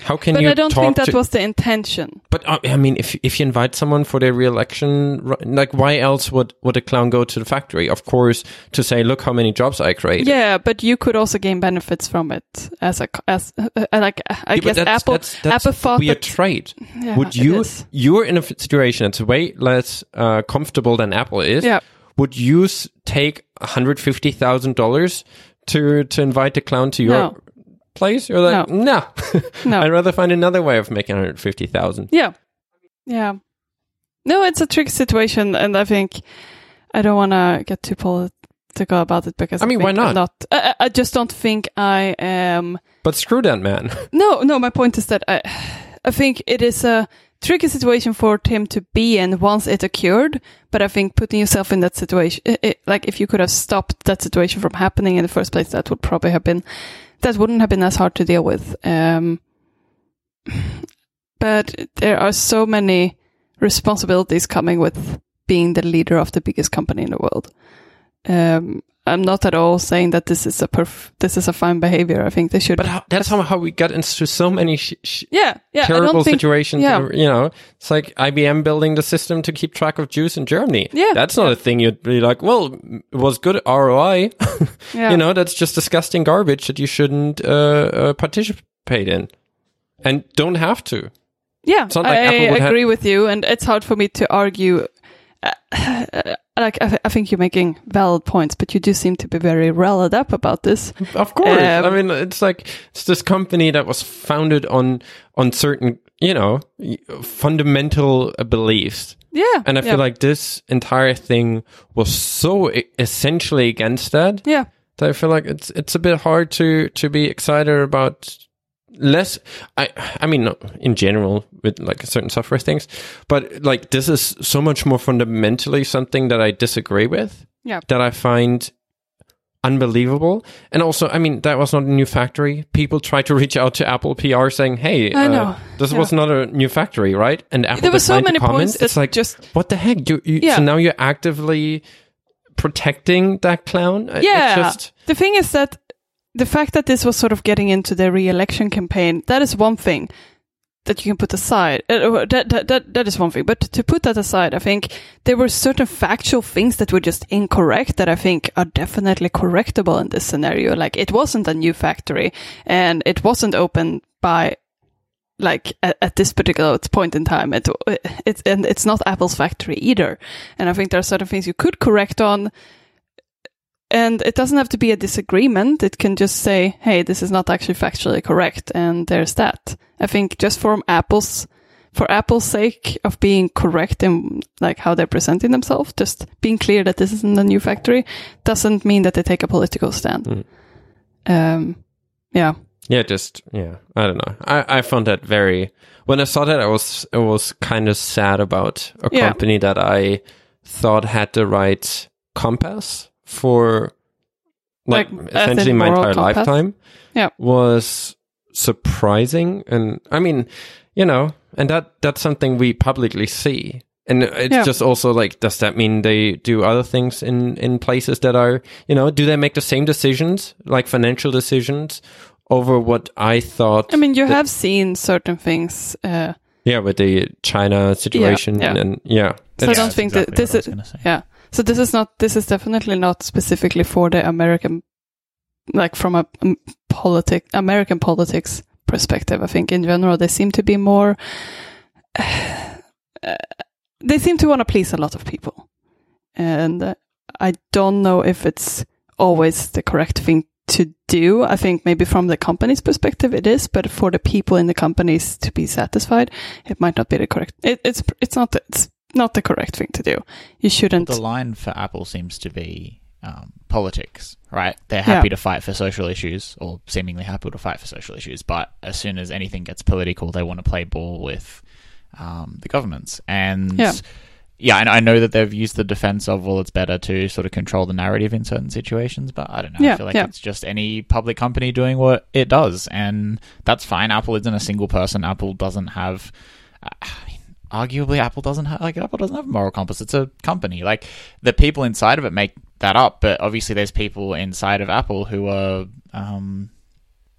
How can but you I don't think that was the intention. but uh, I mean, if if you invite someone for their re-election, like why else would would a clown go to the factory? Of course, to say, look how many jobs I created. Yeah, but you could also gain benefits from it as a as uh, uh, like I Yeah, but guess that's, Apple that's, that's Apple thought that trade. yeah, would you you're in a situation that's way less uh, comfortable than apple is Yeah. would you take $150000 to to invite a clown to your No. Place you're like no, No. i'd rather find another way of making 150000 Yeah. Yeah. No, it's a tricky situation, and I think I don't want to get too political about it because I mean, why I'm not? I, I- I just don't think I am. but screw that man No, no. My point is that I, I think it is a tricky situation for Tim to be in once it occurred. But I think putting yourself in that situation, it, it- like if you could have stopped that situation from happening in the first place, that would probably have been that wouldn't have been as hard to deal with. Um, but there are so many responsibilities coming with being the leader of the biggest company in the world. Um, I'm not at all saying that this is a perf- this is a fine behavior. I think they should. but how, that's how, how we got into so many sh- sh- yeah, yeah. Terrible think, situations yeah. you know it's like ibm building the system to keep track of jews in germany Yeah, that's not a thing you'd be like well it was good roi Yeah. You know, that's just disgusting garbage that you shouldn't uh, uh, participate in, and don't have to. Yeah, like I have- agree with you, and it's hard for me to argue like I, th- I think you're making valid points, but you do seem to be very riled up about this. Of course. Um, I mean, it's like it's this company that was founded on on certain, you know, fundamental beliefs. Yeah, And I yeah. feel like this entire thing was so essentially against that yeah, that I feel like it's it's a bit hard to to be excited about less I I mean not in general with like certain software things, but like this is so much more fundamentally something that I disagree with. Yeah. That I find unbelievable. And also, I mean, that was not a new factory. People tried to reach out to Apple PR saying, "Hey, I uh, this Yeah. was not a new factory, right?" And Apple there were so many comment. points It's like, just what the heck? You, you Yeah. so now you're actively protecting that clown? Yeah. Just The thing is that the fact that this was sort of getting into the re-election campaign, that is one thing that you can put aside. Uh, that, that, that, that is one thing. But to put that aside, I think there were certain factual things that were just incorrect that I think are definitely correctable in this scenario. Like it wasn't a new factory and it wasn't open by like at, at this particular point in time. It, and it's not Apple's factory either. And I think there are certain things you could correct on and it doesn't have to be a disagreement. It can just say, "Hey, this is not actually factually correct," and there's that. I think just from Apple's, for Apple's sake of being correct in like how they're presenting themselves, just being clear that this isn't a new factory doesn't mean that they take a political stand. Mm. Um, yeah, Yeah, just yeah. I don't know. I, I found that very when I saw that I was I was kind of sad about a Yeah. company that I thought had the right compass for like, Like, essentially my entire compass? lifetime. Yeah. Was surprising and I mean, you know, and that that's something we publicly see. And it's Yeah. just also like, does that mean they do other things in, in places that are, you know, do they make the same decisions, like financial decisions, over what I thought? I mean, you that- have seen certain things. Uh, yeah, with the China situation, yeah. and yeah, So I don't think exactly that this what I was is- Yeah. So this is not. This is definitely not specifically for the American, like from a um, politic American politics perspective. I think in general they seem to be more. Uh, they seem to want to please a lot of people, and I don't know if it's always the correct thing to do. I think maybe from the company's perspective it is, but for the people in the companies to be satisfied, it might not be the correct. It, it's it's not it's not the correct thing to do. You shouldn't. The line for Apple seems to be um, politics, right? They're happy to fight for social issues, or seemingly happy to fight for social issues, but as soon as anything gets political, they want to play ball with um, the governments. And Yeah. yeah, and I know that they've used the defense of, well, it's better to sort of control the narrative in certain situations, but I don't know. I feel like yeah. it's just any public company doing what it does, and that's fine. Apple isn't a single person. Apple doesn't have. I mean, arguably, Apple doesn't have like Apple doesn't have a moral compass. It's a company. Like the people inside of it make that up, but obviously, there's people inside of Apple who are, um,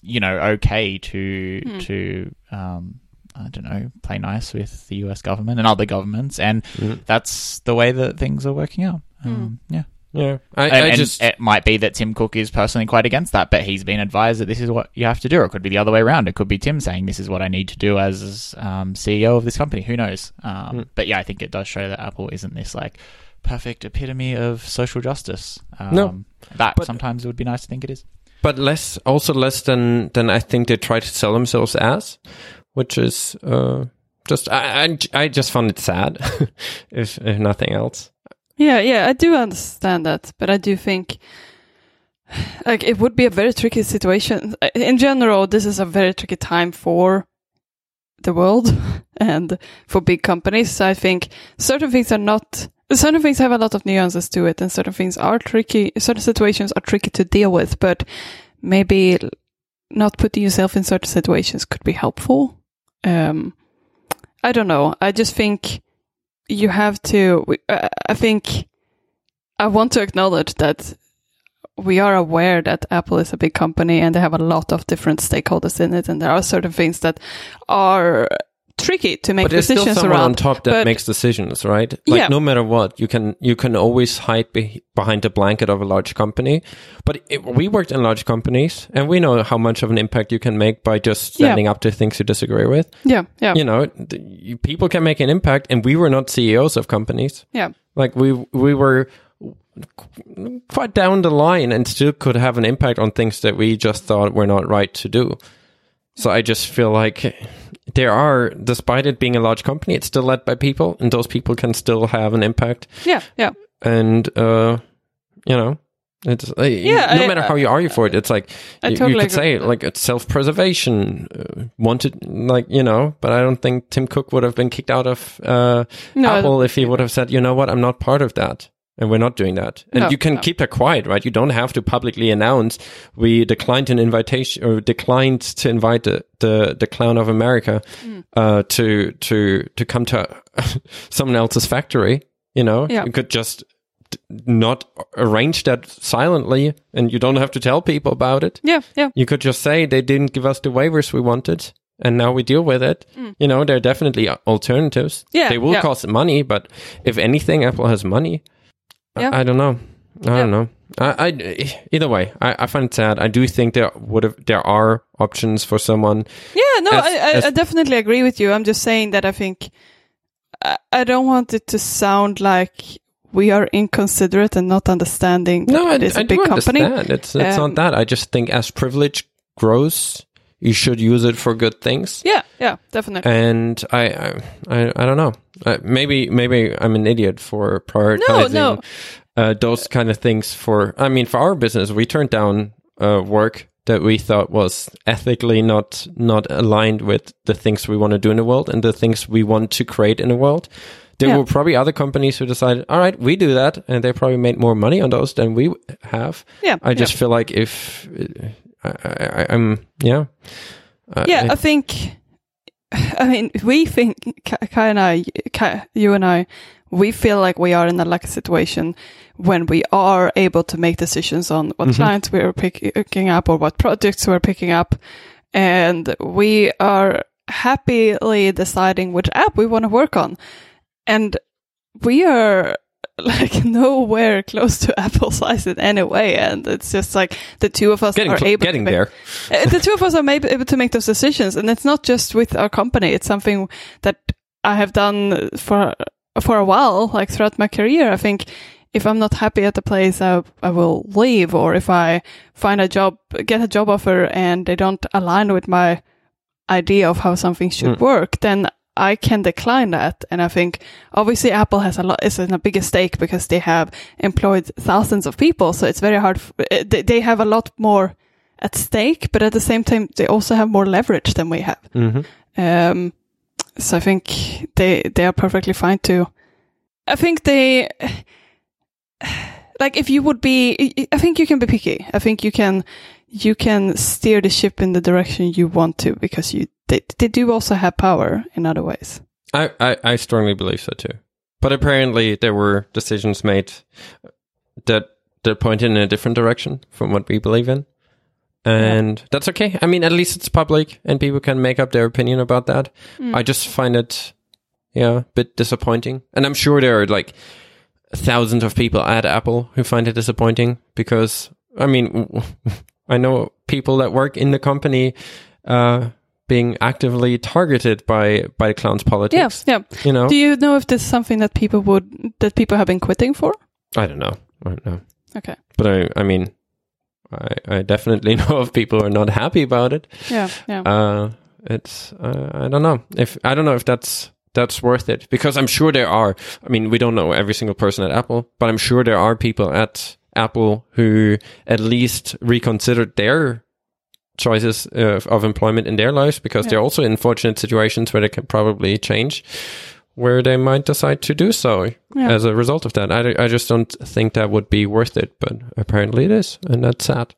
you know, okay to Hmm. to um, I don't know, play nice with the U.S. government and other governments, and Mm. that's the way that things are working out. Hmm. Um, yeah, yeah. I, and, I and just it might be that Tim Cook is personally quite against that, but he's been advised that this is what you have to do. It could be the other way around. It could be Tim saying this is what I need to do as um, CEO of this company. Who knows? Um, Hmm. But yeah, I think it does show that Apple isn't this like perfect epitome of social justice. Um, No. that But- sometimes it would be nice to think it is. but less, also less than than I think they try to sell themselves as, which is uh, just I, I I just found it sad, if if nothing else. Yeah, yeah, I do understand that, but I do think like it would be a very tricky situation. In general, this is a very tricky time for the world and for big companies. So I think certain things are not certain things have a lot of nuances to it and certain things are tricky certain situations are tricky to deal with, but maybe not putting yourself in certain situations could be helpful. Um I don't know. I just think you have to uh, i think i want to acknowledge that we are aware that apple is a big company and they have a lot of different stakeholders in it and there are certain things that are tricky to make but there's still decisions someone on top that but- makes decisions, right? Like Yeah. no matter what, you can you can always hide be- behind the blanket of a large company. But it, we worked in large companies, and we know how much of an impact you can make by just Yeah. standing up to things you disagree with. yeah yeah You know, th- you- people can make an impact, and we were not CEOs of companies. yeah Like we we were qu- quite down the line and still could have an impact on things that we just thought were not right to do. So I just feel like there are, despite it being a large company, it's still led by people, and those people can still have an impact. Yeah, yeah. And uh, you know, it's uh, Yeah, no I- matter how you argue for it, it's like I you, you could say like it's self-preservation, uh, wanted, like you know. But I don't think Tim Cook would have been kicked out of uh, No, Apple if he would have said, you know what, I'm not part of that. And we're not doing that. And No, you can no. keep that quiet, right? You don't have to publicly announce we declined an invitation or declined to invite the, the, the clown of America, Mm. uh, to, to, to come to someone else's factory. You know, Yeah. you could just not arrange that silently and you don't have to tell people about it. Yeah, yeah. You could just say they didn't give us the waivers we wanted, and now we deal with it. You know, there are definitely alternatives. Mm. Yeah, they will yeah. cost money, but if anything, Apple has money. I- Yeah. I, don't know. I Yeah. don't know. I, I either way, I, I find it sad. I do think there would have there are options for someone. Yeah, no, As- I, I, as- I definitely agree with you. I'm just saying that I think I, I don't want it to sound like we are inconsiderate and not understanding No, I, it is a I big company. It's it's Um, not that. I just think as privilege grows, you should use it for good things. Yeah, yeah, definitely. and I, I, I, I don't know. Uh, maybe, maybe I'm an idiot for prioritizing no. Uh, those kind of things. For I mean, for our business, we turned down uh, work that we thought was ethically not not aligned with the things we want to do in the world and the things we want to create in the world. There Yeah. were probably other companies who decided, all right, we do that, and they probably made more money on those than we have. yeah, I just yeah. feel like if I, I, I'm, yeah, Uh, yeah, I- I think. I mean, we think Kai and I, Kai, you and I, we feel like we are in a lucky situation when we are able to make decisions on what Mhm. clients we are pick- picking up or what projects we're picking up, and we are happily deciding which app we want to work on, and we are like nowhere close to Apple size in any way, and it's just like the two of us getting are cl- able getting to make, there. uh, the two of us are maybe able to make those decisions, and it's not just with our company. It's something that I have done for for a while, like throughout my career. I think if I'm not happy at the place, I, I will leave, or if I find a job, get a job offer, and they don't align with my idea of how something should Mm. work, then I can decline that. And I think obviously Apple has a lot is in a bigger stake because they have employed thousands of people, so it's very hard. f- uh, They they have a lot more at stake, but at the same time, they also have more leverage than we have. hmm Um, so I think they they are perfectly fine to. I think they like if you would be. I think you can be picky. I think you can you can steer the ship in the direction you want to because you they they do also have power in other ways. I, I, I strongly believe so too. But apparently, there were decisions made that that pointed in a different direction from what we believe in, and that's okay. I mean, at least it's public, and people can make up their opinion about that. I just find it, yeah, a bit disappointing. And I'm sure there are like thousands of people at Apple who find it disappointing because, I mean, I know people that work in the company. Uh, being actively targeted by by clowns Yeah, politics. yeah. You know, Do you know if this is something that people would that people have been quitting for? I don't know. I don't know. Okay. But I, I mean, I, I definitely know of people who are not happy about it. Yeah, yeah. Uh, it's, uh, I don't know if, I don't know if that's, that's worth it because I'm sure there are, I mean, we don't know every single person at Apple, but I'm sure there are people at Apple who at least reconsidered their choices uh, of employment in their lives because Yeah. they're also in fortunate situations where they can probably change where they might decide to do so Yeah. as a result of that. I, I just don't think that would be worth it, but apparently it is, and that's sad.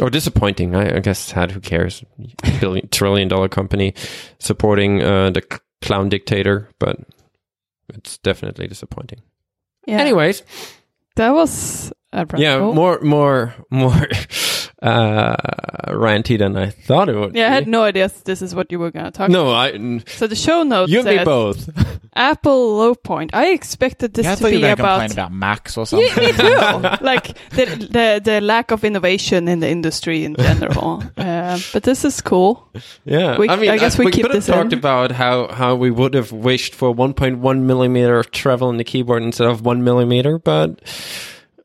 Or disappointing. I, I guess sad. Who cares? Billion, trillion dollar company supporting uh, the clown dictator, but it's definitely disappointing. yeah. Anyways, that was a yeah, more, more, more uh, ranty than I thought it would. Yeah, I had no idea this is what you were going to talk about. No, I. n- So the show notes You and me both. Apple low point. I expected this Yeah, I to thought you be were about, complain about Macs or something. Yeah, me too. like the, the the lack of innovation in the industry in general. uh, but this is cool. Yeah, We- I mean, I guess we keep could have this talked in. about how how we would have wished for 1.1 millimeter of travel in the keyboard instead of one millimeter, but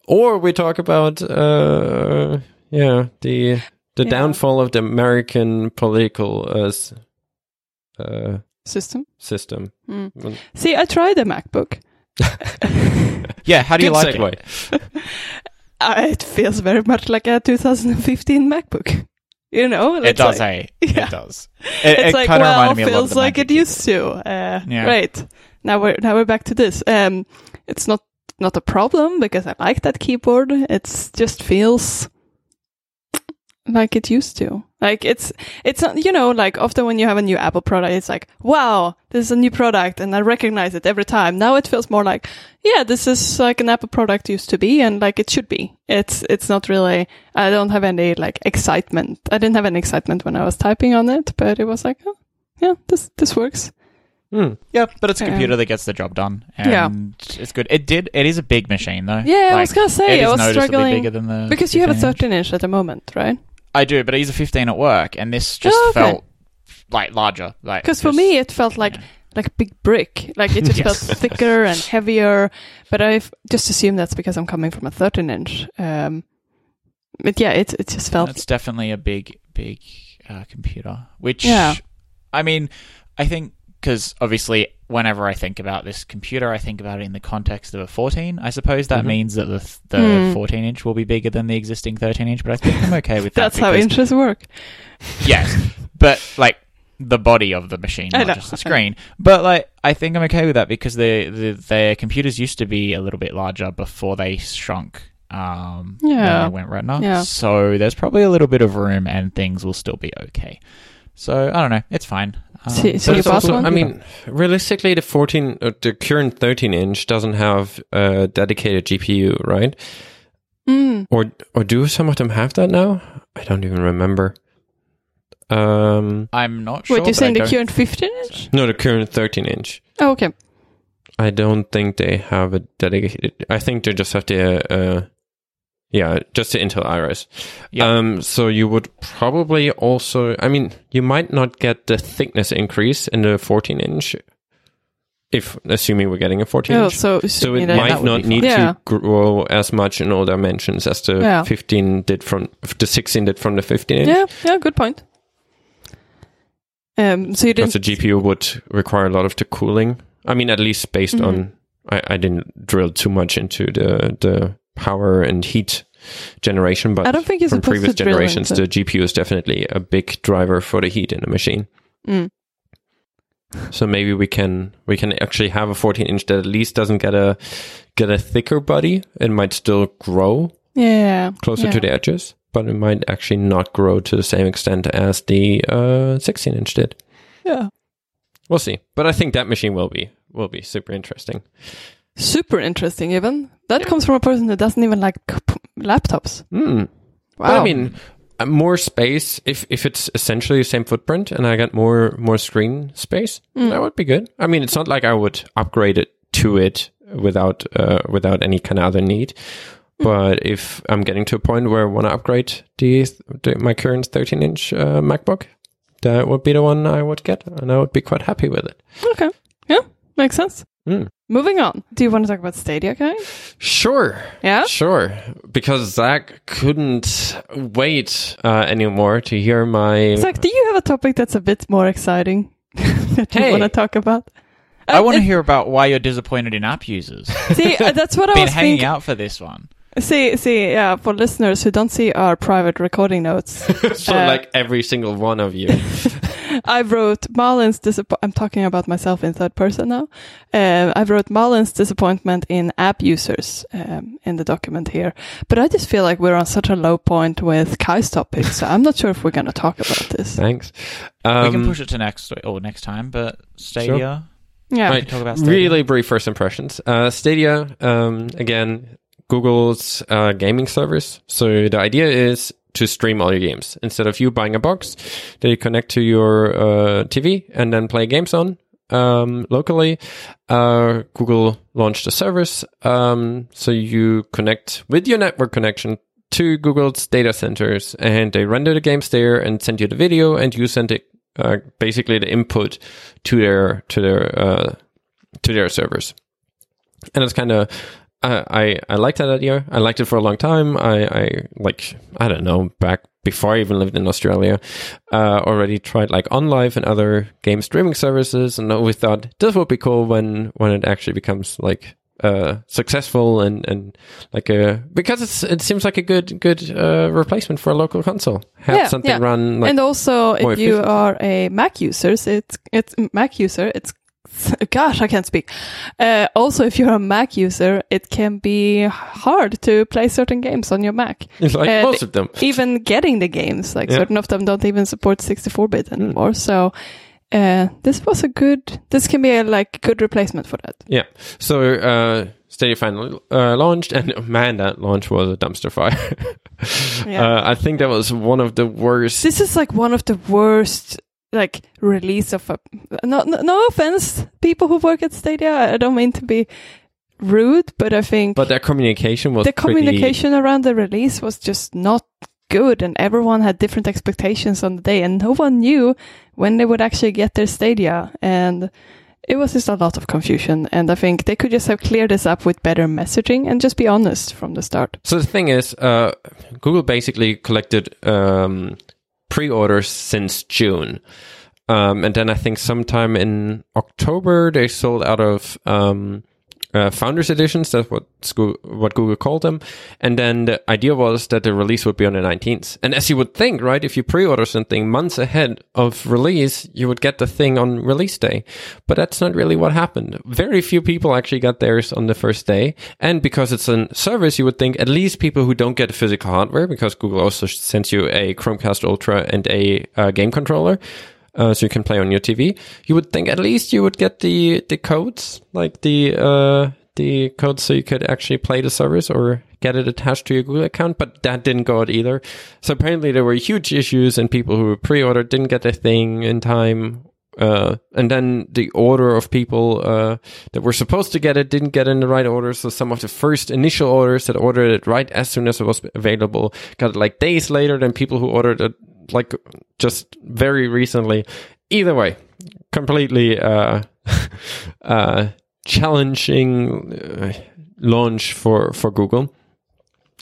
or we talk about uh yeah the the Yeah. downfall of the American political uh, uh System. system. Mm. Well, See, I tried the MacBook. Yeah, how do you Good like segue. it? Uh, it feels very much like a 2015 MacBook. You know, It does, like- hey. Yeah. It does. It, it's it like kind of well, reminded me a lot of feels the like it used to. Uh, Yeah. Right now we're now we're back to this. Um, it's not not a problem because I like that keyboard. It's just feels like it used to. Like it's it's not- you know like often when you have a new Apple product, it's like wow, this is a new product, and I recognize it every time. Now it feels more like yeah, this is like an Apple product used to be, and like it should be. It's it's not really. I don't have any like excitement. I didn't have any excitement when I was typing on it, but it was like oh, yeah, this this works. Hmm. Yeah, but it's a Um, computer that gets the job done, and Yeah. it's good. It did. It is a big machine, though. Yeah, I was gonna say, it I is was noticeably struggling- bigger than the Because you have a 15 13 inch at the moment, right? I do, but I use a 15 at work, and this just Oh, okay. felt like larger. Like Because for me, it felt like yeah. like a big brick. Like it just Yes. felt thicker and heavier. But I've just assumed that's because I'm coming from a 13 inch. Um, but yeah, it it just felt It's definitely a big, big uh, computer. Which, Yeah. I mean, I think because obviously, whenever I think about this computer, I think about it in the context of a 14. I suppose that Mhm. means that the the Hmm. 14 inch will be bigger than the existing 13 inch. But I think I'm okay with that. that's how inches work. Yes, but like the body of the machine, not just the screen. But like, I think I'm okay with that because the, the their computers used to be a little bit larger before they shrunk. Um, Yeah. they went Retina. Yeah. So there's probably a little bit of room, and things will still be okay. So I don't know. It's fine. Um, See- so but you also- I mean, realistically, the 14, uh, the current 13 inch doesn't have a dedicated GPU, right? Mm. Or or do some of them have that now? I don't even remember. Um, I'm not sure. Wait, you're saying the current 15 inch? no, the current 13 inch. Oh, okay. I don't think they have a dedicated. I think they just have the, uh, yeah, just the Intel Iris. Yeah. Um, so you would probably also, I mean, you might not get the thickness increase in the 14 inch, if assuming we're getting a 14 Oh, inch. so So it might not need. Yeah. to grow as much in all dimensions as the Yeah. 15 did from the 16 did from the 15 inch. Yeah, yeah, good point. Um, so you Because didn't. the GPU would require a lot of the cooling. I mean, at least based Mhm. on I, I didn't drill too much into the the power and heat generation, but I don't think from previous generations, the GPU is definitely a big driver for the heat in the machine. Mm. So maybe we can we can actually have a 14 inch that at least doesn't get a get a thicker body. It might still grow Yeah. closer yeah. to the edges, but it might actually not grow to the same extent as the uh, 16 inch did. Yeah. We'll see. But I think that machine will be will be super interesting. Super interesting, even. That comes from a person who doesn't even like p- laptops. Mm. Wow. But I mean, uh, more space if if it's essentially the same footprint and I get more more screen space, Mm. that would be good. I mean, it's not like I would upgrade it to it without uh, without any kind of other need. Mm. But if I'm getting to a point where I want to upgrade the, the my current 13 inch uh, MacBook, that would be the one I would get, and I would be quite happy with it. okay. Yeah, makes sense. Mm. Moving on. Do you want to talk about Stadia, Kai? Sure. Yeah. Sure, because Zach couldn't wait uh, anymore to hear my. Zach, do you have a topic that's a bit more exciting that you want to talk about? I Uh, want to hear about why you're disappointed in app users. See, uh, that's what I was Been was hanging thinking. out for this one. See, see, yeah, for listeners who don't see our private recording notes, so uh, like every single one of you. I wrote Marlin's disappointment. I'm talking about myself in third person now. Uh, I wrote Marlin's disappointment in app users um, in the document here, but I just feel like we're on such a low point with Kai's topic, so I'm not sure if we're going to talk about this. Thanks. we can Um, push it to next or next time, but Stadia. Yeah, Right. We talk about Stadia. Really brief first impressions. Uh, Stadia, um, again, Google's uh, gaming service. So the idea is to stream all your games instead of you buying a box that you connect to your uh, TV and then play games on um, locally. Uh, Google launched a service, um, so you connect with your network connection to Google's data centers and they render the games there and send you the video and you send it uh, basically the input to their to their uh, to their servers. And it's kind of I, I I liked that idea. I liked it for a long time. I I like I don't know back before I even lived in Australia, uh, already tried like OnLive and other game streaming services, and always thought this would be cool when when it actually becomes like uh, successful and and like a because it's it seems like a good good uh, replacement for a local console. Have Yeah, something yeah. run like and also, if you efficient. are a Mac user, it's it's Mac user. It's gosh, I can't speak. Uh, also, if you're a Mac user, it can be hard to play certain games on your Mac. it's like uh, most of them. Even getting the games, like Yeah. certain of them don't even support 64-bit anymore. So. Uh, this was a good. This can be a like good replacement for that. Yeah. So uh, Stadia finally uh, launched, and man, that launch was a dumpster fire. Yeah. uh, I think that was one of the worst. This is like one of the worst like release of a no no, no offense people who work at Stadia I don't mean to be rude but I think but their communication was the pretty- communication around the release was just not good and everyone had different expectations on the day and no one knew when they would actually get their Stadia and it was just a lot of confusion and I think they could just have cleared this up with better messaging and just be honest from the start. So the thing is, uh, Google basically collected um, pre-orders since June, um, and then I think sometime in October they sold out of um, uh, founders editions. That's what Google, what Google called them. And then the idea was that the release would be on the 19th. And as you would think, right, if you pre-order something months ahead of release, you would get the thing on release day. But that's not really what happened. Very few people actually got theirs on the first day. And because it's a service, you would think at least people who don't get physical hardware, because Google also sends you a Chromecast Ultra and a uh, game controller, uh, so you can play on your TV. You would think at least you would get the the codes, like the uh, the codes, so you could actually play the service or get it attached to your Google account. But that didn't go out either. So apparently there were huge issues, and people who pre-ordered didn't get their thing in time. Uh, and then the order of people uh, that were supposed to get it didn't get in the right order. So some of the first initial orders that ordered it right as soon as it was available got it like days later than people who ordered it like just very recently. Either way, completely uh, uh, challenging uh, launch for for Google.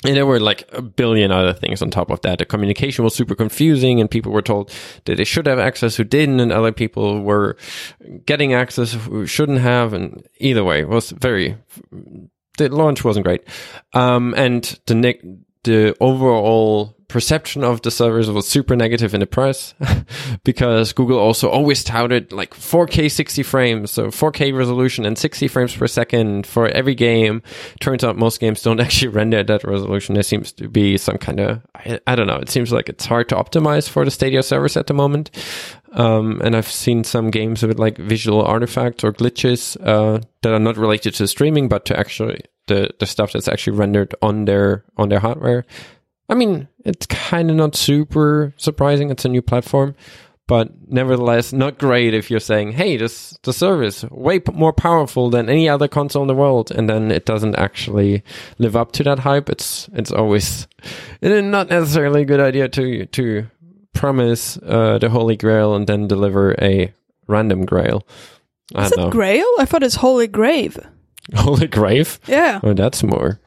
And there were like a billion other things on top of that. The communication was super confusing, and people were told that they should have access who didn't, and other people were getting access who shouldn't have. And either way, it was very. The launch wasn't great, um, and the the overall perception of the servers was super negative in the press because Google also always touted like 4K 60 frames, so 4K resolution and 60 frames per second for every game. Turns out most games don't actually render at that resolution. There seems to be some kind of, I, I don't know, it seems like it's hard to optimize for the Stadia servers at the moment. Um, and I've seen some games with like visual artifacts or glitches uh, that are not related to streaming, but to actually the, the stuff that's actually rendered on their on their hardware. I mean, it's kind of not super surprising. It's a new platform, but nevertheless, not great if you're saying, "Hey, this the service way p- more powerful than any other console in the world," and then it doesn't actually live up to that hype. It's it's always it's not necessarily a good idea to to promise uh, the holy grail and then deliver a random grail. I Is it know. Grail? I thought it's Holy Grave. Holy grave? Yeah. Oh, that's more.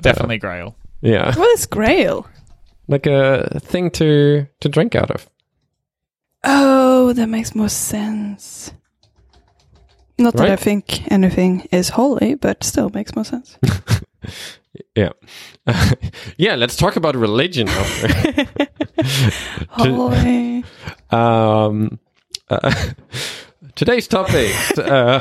Definitely Grail. Yeah, What is Grail? like a thing to to drink out of. Oh, that makes more sense. Not that I think anything is holy, but still makes more sense. Yeah. yeah, let's talk about religion. holy. um, uh, today's topic uh,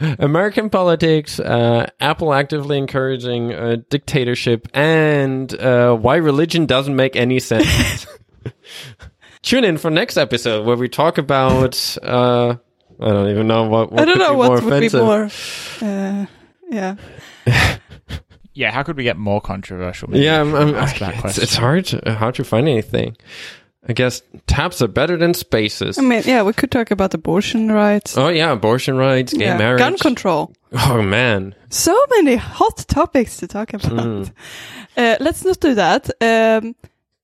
American politics, uh, Apple actively encouraging uh, dictatorship, and uh, why religion doesn't make any sense. Tune in for next episode where we talk about. Uh, I don't even know what. what I don't could know be what more would be more. Uh, yeah. Yeah, how could we get more controversial? Maybe Yeah, I'm, if I'm, ask that it's, question. it's hard to, hard to find anything. I guess tabs are better than spaces. I mean, yeah, we could talk about abortion rights. oh yeah, abortion rights, gay yeah, marriage, gun control. Oh man, So many hot topics to talk about. Mm. Uh, let's not do that. Um,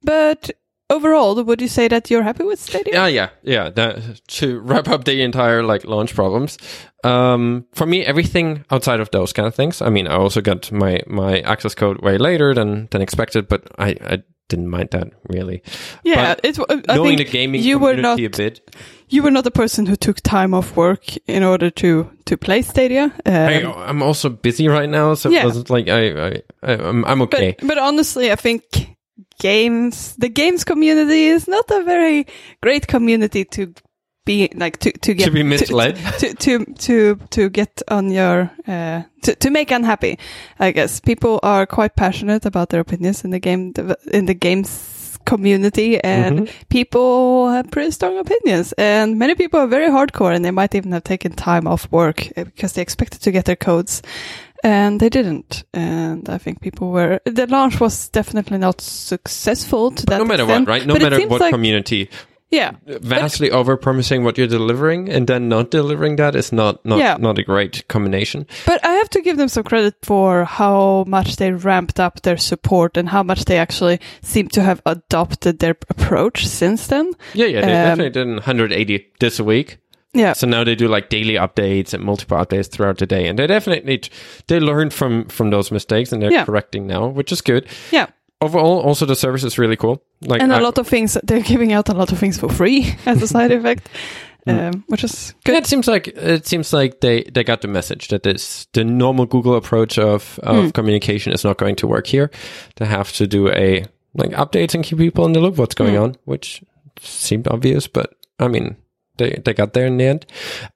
but overall, would you say that you're happy with Stadia? yeah, yeah, yeah. That, to wrap up the entire like launch problems, um, for me, everything outside of those kind of things. I mean, I also got my my access code way later than than expected, but I. I didn't mind that really. Yeah, But it's. uh, I Knowing think the gaming you were community not a bit, you were not the person who took time off work in order to to play Stadia. Um, I, I'm also busy right now, so Yeah. it wasn't like I, I, I I'm, I'm okay. But but honestly, I think games the games community is not a very great community to be like to to get to be misled. to to to to get on your uh to to make unhappy. I guess people are quite passionate about their opinions in the game in the games community and Mhm. people have pretty strong opinions and many people are very hardcore and they might even have taken time off work uh, because they expected to get their codes and they didn't and i think people were the launch was definitely not successful to that no matter extent, what, right? No but matter what like, community, yeah vastly over promising what you're delivering and then not delivering that is not not Yeah. not a great combination. But I have to give them some credit for how much they ramped up their support and how much they actually seem to have adopted their approach since then. Yeah, yeah, they Um, definitely did 180 this week. Yeah. So now they do like daily updates and multiple updates throughout the day, and they definitely they learned from from those mistakes and they're Yeah. correcting now, which is good. Yeah. Overall, also the service is really cool. Like And a I- lot of things, they're giving out a lot of things for free as a side effect, um, which is good. Yeah, it seems like it seems like they they got the message that this the normal Google approach of of Hmm. communication is not going to work here. They have to do a like updates and keep people in the loop what's going Hmm. on, which seemed obvious, but I mean they they got there in the end.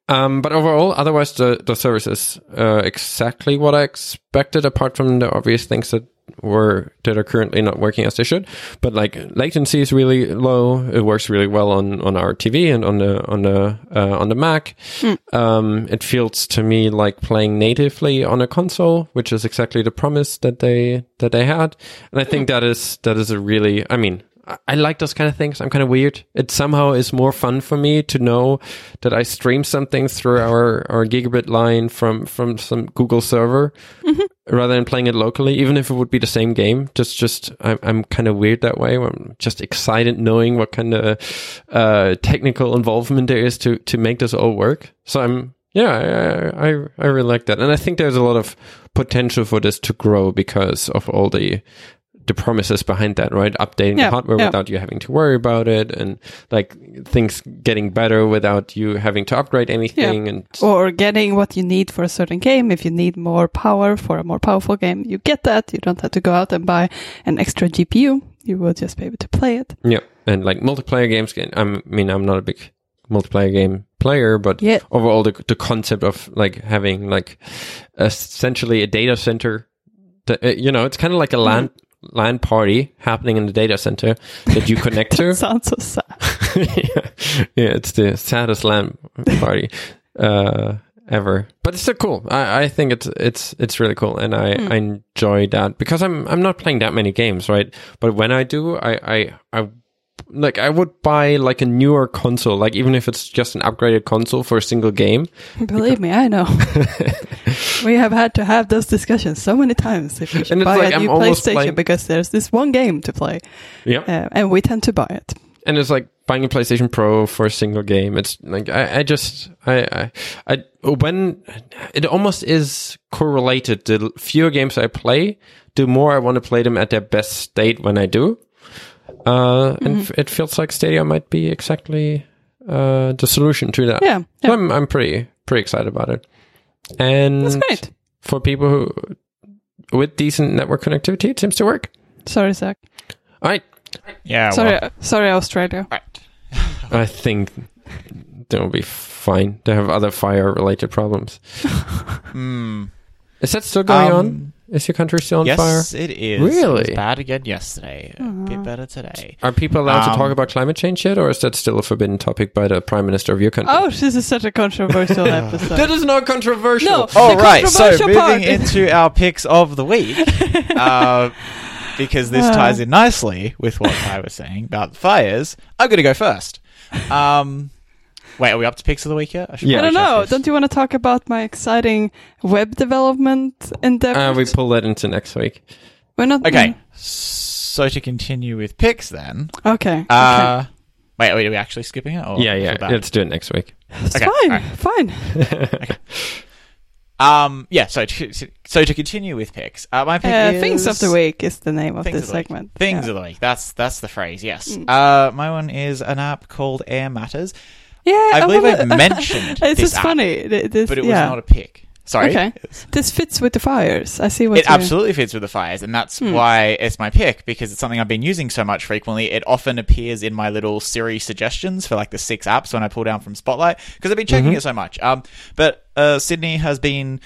Um, but overall, otherwise the the service is uh, exactly what I expected, apart from the obvious things that were that are currently not working as they should. But like latency is really low. It works really well on on our TV and on the on the uh, on the Mac. Um, it feels to me like playing natively on a console, which is exactly the promise that they that they had. And I think that is that is a really. I mean. I- like those kind of things. I'm kind of weird. It somehow is more fun for me to know that I stream something through our, our gigabit line from, from some Google server rather than playing it locally, even if it would be the same game. Just, just, I'm, I'm kind of weird that way. I'm just excited knowing what kind of, uh, technical involvement there is to, to make this all work. So I'm, yeah, I, I, I really like that. And I think there's a lot of potential for this to grow because of all the, the promises behind that, right? Updating Yeah, the hardware yeah. without you having to worry about it and like things getting better without you having to upgrade anything and Or getting what you need for a certain game. If you need more power for a more powerful game, you get that. You don't have to go out and buy an extra GPU. You will just be able to play it. Yeah, and like multiplayer games. I'm- mean, I'm not a big multiplayer game player, but Yeah. overall, the the concept of like having like essentially a data center. That, uh, you know, it's kind of like a LAN LAN party happening in the data center that you connect to. Sounds so sad. yeah. yeah, it's the saddest LAN party uh, ever. But it's still cool. I, I think it's it's it's really cool, and I, I enjoy that because I'm I'm not playing that many games, right? But when I do, I I, I like I would buy like a newer console, like even if it's just an upgraded console for a single game. Believe me, I know. we have had to have those discussions so many times. If you should buy like a I'm new PlayStation because there's this one game to play, Yeah, uh, and we tend to buy it. and it's like buying a PlayStation Pro for a single game. It's like I, I just I, I I when it almost is correlated. The fewer games I play, the more I want to play them at their best state when I do. Uh, and it feels like Stadia might be exactly uh, the solution to that. Yeah, So. I'm I'm pretty pretty excited about it. And That's great. for people who with decent network connectivity, it seems to work. Sorry, Zach. All right, Yeah. sorry, Well, sorry, Australia. right. I think they'll be fine. They have other fire related problems. Hmm. Is that still going Um, on? Is your country still on yes, fire? Yes, it is. Really? It was bad again yesterday. A Uh-huh. bit better today. Are people allowed to Um, talk about climate change yet, or is that still a forbidden topic by the prime minister of your country? Oh, this is such a controversial episode. that is not controversial. No. All The right, so controversial moving into our picks of the week. uh, because this Ah. ties in nicely with what I was saying about the fires, I'm going to go first. Um, wait, are we up to picks of the week yet? should Yeah. I don't know. this. Don't you want to talk about my exciting web development endeavor? Uh, we pull that into next week. We're not Okay, so to continue with picks then. Okay. Uh, Wait, wait, are we actually skipping it? Or yeah, yeah. it? Let's do it next week. okay. It's okay, fine. alright. Fine. Um, yeah. So, to, so to continue with picks, uh, my pick Uh, is Things of the week is the name of Things this of the week. segment. Things yeah. of the week. That's that's the phrase. Yes. Mm. Uh, my one is an app called Air Matters, Yeah, I believe I've mentioned It's this just app, funny. th- This, but it was not a pick. Sorry. Okay. This fits with the fires. I see what It absolutely fits with the fires, and that's Hmm. why it's my pick because it's something I've been using so much frequently. It often appears in my little Siri suggestions for like the six apps when I pull down from Spotlight because I've been checking Mhm. it so much. Um, but uh, Sydney has been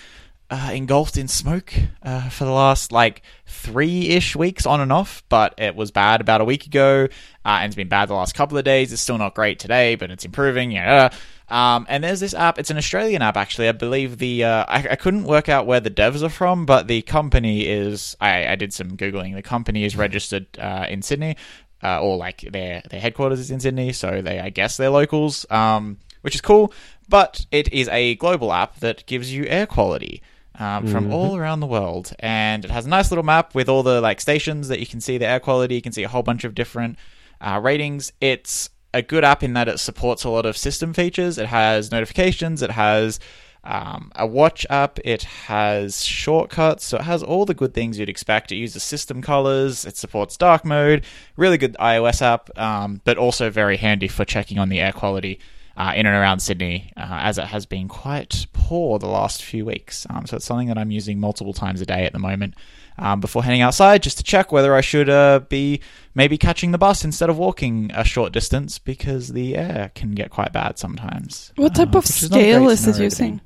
uh, engulfed in smoke uh, for the last like three ish weeks on and off, but it was bad about a week ago, uh, and it's been bad the last couple of days. It's still not great today, but it's improving. Yeah. Um, and there's this app. It's an Australian app, actually. I believe the uh, I, I couldn't work out where the devs are from, but the company is. I, I did some googling. The company is registered uh, in Sydney, uh, or like their their headquarters is in Sydney, so they I guess they're locals, um, which is cool. But it is a global app that gives you air quality um, from all around the world, and it has a nice little map with all the like stations that you can see the air quality. You can see a whole bunch of different uh, ratings. It's a good app in that it supports a lot of system features. It has notifications. It has um, a watch app. It has shortcuts. So it has all the good things you'd expect. It uses system colors. It supports dark mode. Really good iOS app, um, but also very handy for checking on the air quality uh, in and around Sydney, uh, as it has been quite poor the last few weeks. Um, so it's something that I'm using multiple times a day at the moment. Um, before heading outside, just to check whether I should uh, be maybe catching the bus instead of walking a short distance because the air can get quite bad sometimes. What type Uh, of which is scale is it scenario to be using?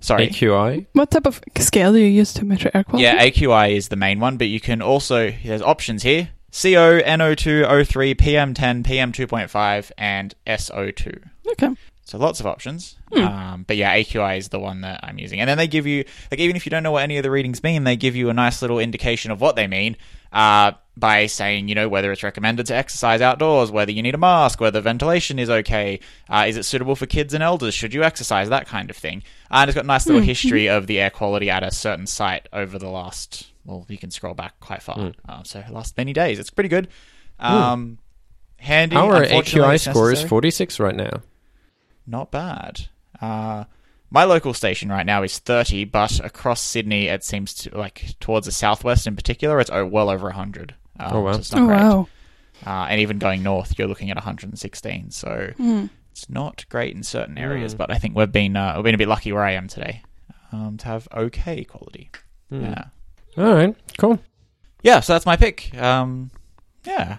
Sorry. AQI. What type of scale do you use to measure air quality? Yeah, AQI is the main one, but you can also there's options here: CO, NO2, O3, PM10, PM2.5, and SO2. Okay. So lots of options. Hmm. Um, but yeah, AQI is the one that I'm using. And then they give you, like, even if you don't know what any of the readings mean, they give you a nice little indication of what they mean uh, by saying, you know, whether it's recommended to exercise outdoors, whether you need a mask, whether ventilation is okay, uh, is it suitable for kids and elders, should you exercise, that kind of thing. Uh, and it's got a nice little history of the air quality at a certain site over the last, well, you can scroll back quite far. Uh, so last many days. It's pretty good. Um, Handy. Our AQI score is 46 right now. Not bad. Uh, my local station right now is 30, but across Sydney, it seems to like towards the southwest in particular, it's o- well over 100. Um, Oh, wow. so it's not Oh great. wow. Uh, and even going north, you're looking at 116. So Hmm. it's not great in certain areas, Mm. but I think we've been uh, we've been a bit lucky where I am today um, to have okay quality. Hmm. Yeah, All right, cool. yeah. So that's my pick. Um, yeah.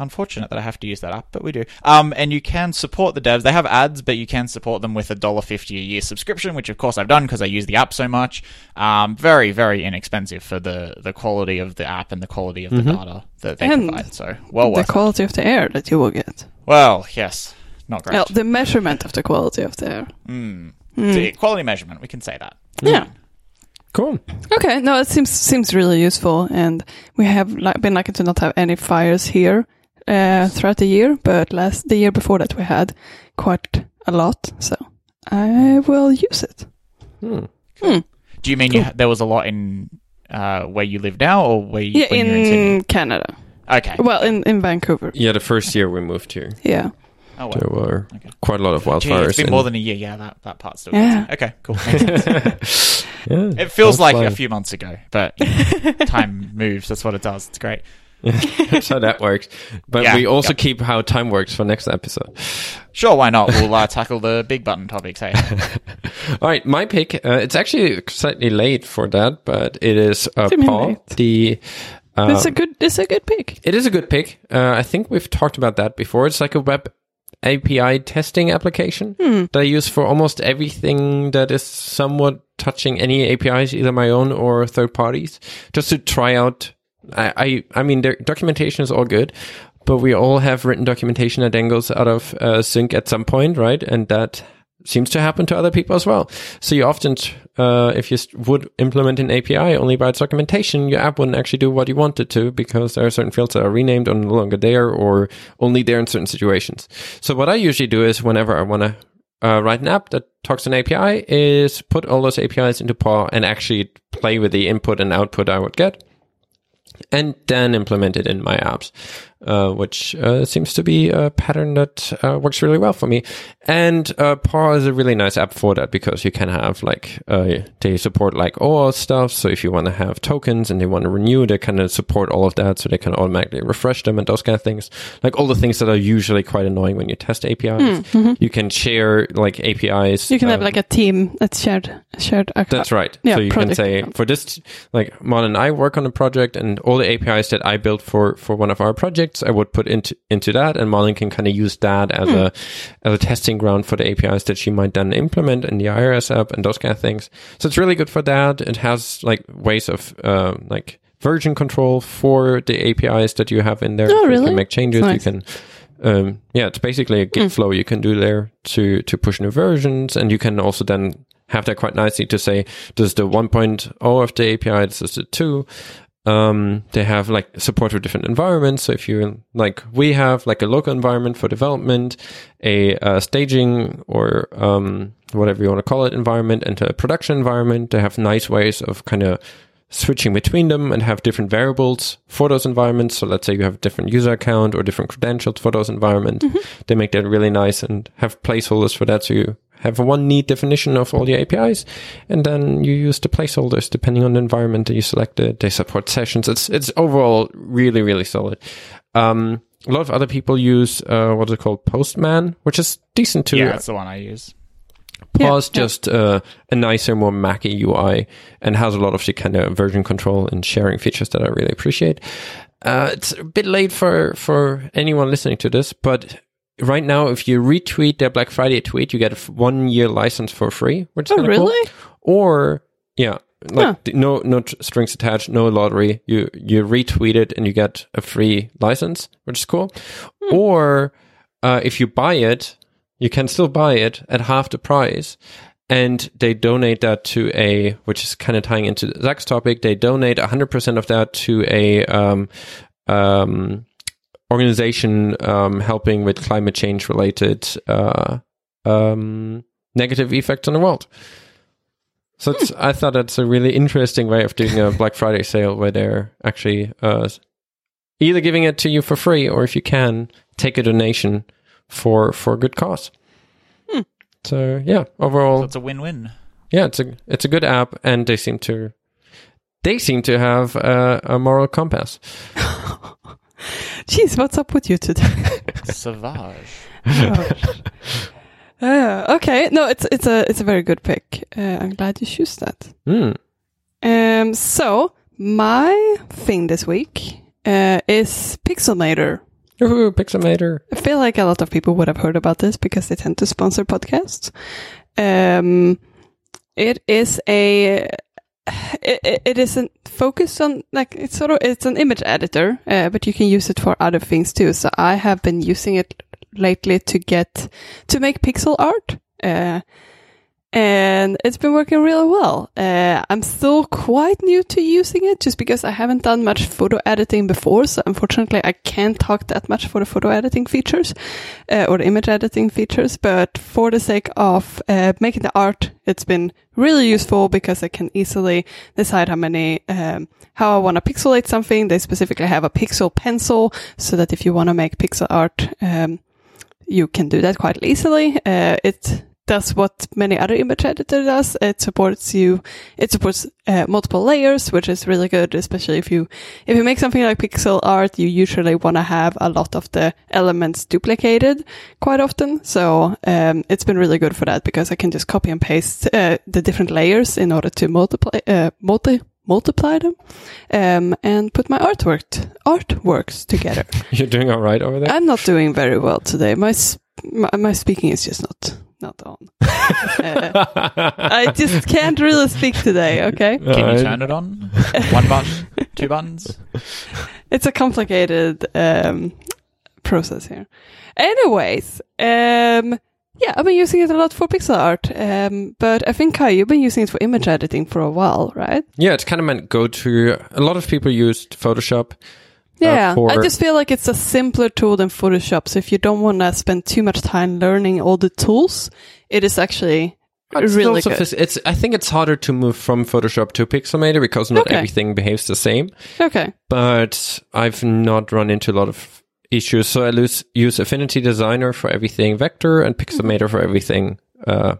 Unfortunate that I have to use that app, but we do. Um, and you can support the devs. They have ads, but you can support them with a dollar fifty a year subscription, which of course I've done because I use the app so much. Um, very, very inexpensive for the the quality of the app and the quality of the Mhm. data that they And provide. So well the worth. it. quality of the air that you will get. Well, yes, not great. Well, the measurement of the quality of the air. Mm. Hmm. So, quality measurement, we can say that. Yeah. Cool. Okay. No, it seems seems really useful, and we have like, been lucky to not have any fires here uh, throughout the year. But last the year before that, we had quite a lot. So I will use it. Hmm. Do you mean you there was a lot in uh, where you live now, or where you, Yeah, in, you're in Canada. Okay. Well, in in Vancouver. Yeah, the first year we moved here, Yeah. Oh, well. there were Okay. quite a lot of Gee, wildfires. it's been in- more than a year. Yeah, that, that part's still Yeah. good. Okay, cool. Yeah, it feels like fine. a few months ago, but you know, time moves. That's what it does. It's great. That's how that works. But Yeah, we also yeah. keep how time works for next episode. Sure, why not? We'll uh, tackle the big button topics. Hey, All right, my pick. Uh, it's actually slightly late for that, but it is uh, do you mean Paw. late? The uh, it's a good. It's a good pick. it is a good pick. Uh, I think we've talked about that before. It's like a web API testing application Hmm. that I use for almost everything that is somewhat touching any APIs, either my own or third parties, just to try out. I, I, I mean, their documentation is all good, but we all have written documentation that then goes out of uh, sync at some point, right? And that seems to happen to other people as well. So you often, uh, if you would implement an API only by its documentation, your app wouldn't actually do what you want it to because there are certain fields that are renamed or no longer there or only there in certain situations. So what I usually do is whenever I want to uh, write an app that talks to an API is put all those APIs into PAW and actually play with the input and output I would get and then implement it in my apps, uh, which uh, seems to be a pattern that uh, works really well for me. And uh, PAW is a really nice app for that because you can have like uh, they support like OAuth stuff. So if you want to have tokens and they want to renew, they kind of support all of that, so they can automatically refresh them and those kind of things. Like all the things that are usually quite annoying when you test APIs. You can share like APIs. Hmm, You can have uh, like a team that's shared shared account. that's right. Yeah, so you can say account. for this, like Mon and I work on a project, and all the APIs that I built for for one of our projects, I would put into into that, and Molly can kind of use that as a as a testing ground for the APIs that she might then implement in the iOS app and those kind of things. So it's really good for that. It has like ways of uh, like version control for the APIs that you have in there. Oh, So You can make changes. Nice. You can um, yeah, it's basically a Git flow you can do there to to push new versions, and you can also then have that quite nicely to say this is the 1.0 of the API, this is the two. Um, they have like support for different environments. So if you like, we have like a local environment for development, a uh, staging or um, whatever you want to call it environment, and a production environment. They have nice ways of kind of switching between them and have different variables for those environments. So let's say you have a different user account or different credentials for those environments. They make that really nice and have placeholders for that. So you have one neat definition of all your APIs and then you use the placeholders depending on the environment that you selected. They support sessions. It's, it's overall really, really solid. Um, a lot of other people use, uh, what is it called? Postman, which is decent too. Yeah, that's the one I use. Yeah, yeah. just uh, a nicer, more Mackie UI and has a lot of the kind of version control and sharing features that I really appreciate. Uh, it's a bit late for, for anyone listening to this, but right now, if you retweet their Black Friday tweet, you get a one year license for free, which is Oh, kinda cool. really? Or yeah, like Huh. no no tr- strings attached, no lottery. You you retweet it and you get a free license, which is cool. Hmm. Or uh, if you buy it, you can still buy it at half the price. And they donate that to a, which is kind of tying into Zach's topic. They donate 100% of that to a um, um, organization um, helping with climate change related uh, um, negative effects on the world. So it's, I thought that's a really interesting way of doing a Black Friday sale where they're actually uh, either giving it to you for free or if you can take a donation for for good cause. So yeah, overall, So it's a win-win. yeah, it's a it's a good app, and they seem to they seem to have a, a moral compass. Jeez, what's up with you today? Savage. Uh, okay, no, it's it's a it's a very good pick. Uh, I'm glad you choose that. Hmm. Um, so my thing this week uh, is Pixelmator. Woohoo, Pixelmator. I feel like a lot of people would have heard about this because they tend to sponsor podcasts. Um, it is a it, it- isn't focused on like it's sort of it's an image editor, uh, but you can use it for other things too. So I have been using it lately to get to make pixel art. Uh, and it's been working really well. Uh, I'm still quite new to using it just because I haven't done much photo editing before. So unfortunately, I can't talk that much for the photo editing features uh, or image editing features. But for the sake of uh, making the art, it's been really useful because I can easily decide how many, um, how I want to pixelate something. They specifically have a pixel pencil so that if you want to make pixel art, um, you can do that quite easily. Uh, it does what many other image editor does. It supports you. It supports uh, multiple layers, which is really good, especially if you if you make something like pixel art. You usually want to have a lot of the elements duplicated quite often. So um, it's been really good for that because I can just copy and paste uh, the different layers in order to multiply uh, multi multiply them um, and put my artwork artworks together. You're doing all right over there. I'm not doing very well today. My sp- my, my speaking is just not not on. Uh, I just can't really speak today. Okay, Can you turn it on? One button? Two buttons? it's a complicated um, process here. Anyways, um, Yeah, I've been using it a lot for pixel art. Um, but I think Kai, you've been using it for image editing for a while, right? Yeah, it's kind of meant go-to. A lot of people used Photoshop. Yeah, for- I just feel like it's a simpler tool than Photoshop. So if you don't want to spend too much time learning all the tools, it is actually It's really good. It's. I think it's harder to move from Photoshop to Pixelmator because not Okay. everything behaves the same. Okay. But I've not run into a lot of issues. So I lose, use Affinity Designer for everything vector and Pixelmator for everything uh,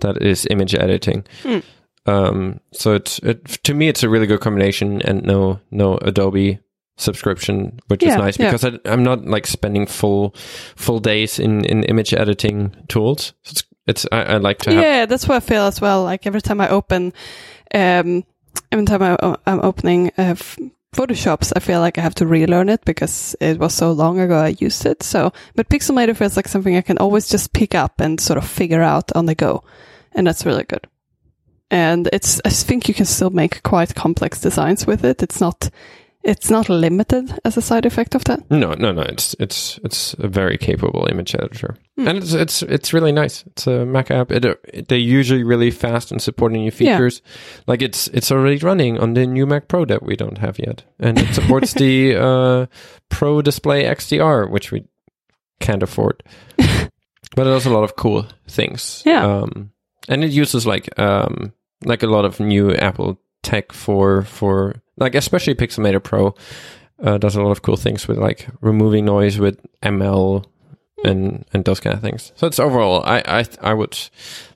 that is image editing. Hmm. Um, so it's it, to me, it's a really good combination, and no no Adobe subscription, which is Yeah, nice yeah. because I, I'm not like spending full full days in in image editing tools. So it's it's I, I like to have Yeah, that's what I feel as well. Like every time I open, um, every time I, I'm opening uh, Photoshops, I feel like I have to relearn it because it was so long ago I used it. So, but Pixelmator feels like something I can always just pick up and sort of figure out on the go, and that's really good. And it's, I think you can still make quite complex designs with it. It's not, it's not limited as a side effect of that. No, no, no. It's it's it's a very capable image editor, Hmm. and it's it's it's really nice. It's a Mac app. It, uh, they're usually really fast in supporting new Yeah. features. Like it's it's already running on the new Mac Pro that we don't have yet, and it supports the uh, Pro Display XDR, which we can't afford. but it does a lot of cool things. Yeah. Um, and it uses like um like a lot of new Apple tech for for like especially Pixelmator Pro uh, does a lot of cool things with like removing noise with ML and and those kind of things. So it's overall, I I I would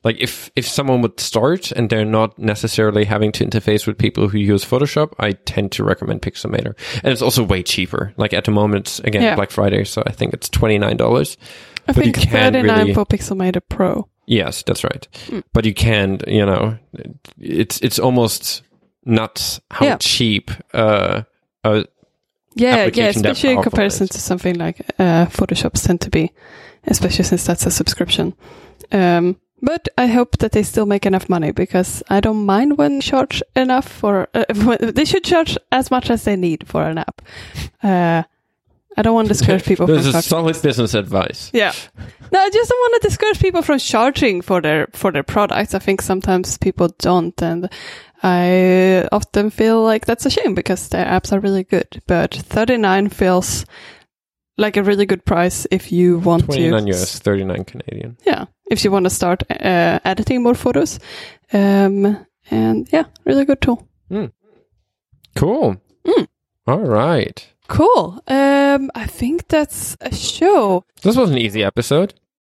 like if if someone would start and they're not necessarily having to interface with people who use Photoshop, I tend to recommend Pixelmator, and it's also way cheaper. Like at the moment, again Yeah. Black Friday, so I think it's twenty nine dollars. I But you think can 39 really- for Pixelmator Pro. Yes, that's right. Mm. But you can, you know, it's it's almost nuts how Yeah. cheap uh, uh Yeah, yeah, especially in comparison is. to something like uh, Photoshops tend to be, especially since that's a subscription. Um, but I hope that they still make enough money because I don't mind when charge enough for. Uh, they should charge as much as they need for an app. Uh, I don't want to discourage people from This is charging. solid business advice. Yeah. No, I just don't want to discourage people from charging for their for their products. I think sometimes people don't, and I often feel like that's a shame because their apps are really good. But thirty nine feels like a really good price if you want Twenty nine to. US, thirty nine Canadian. Yeah, if you want to start uh, editing more photos, um, and yeah, really good tool. Cool. Mm. All right. Cool. Um, I think that's a show. This was an easy episode.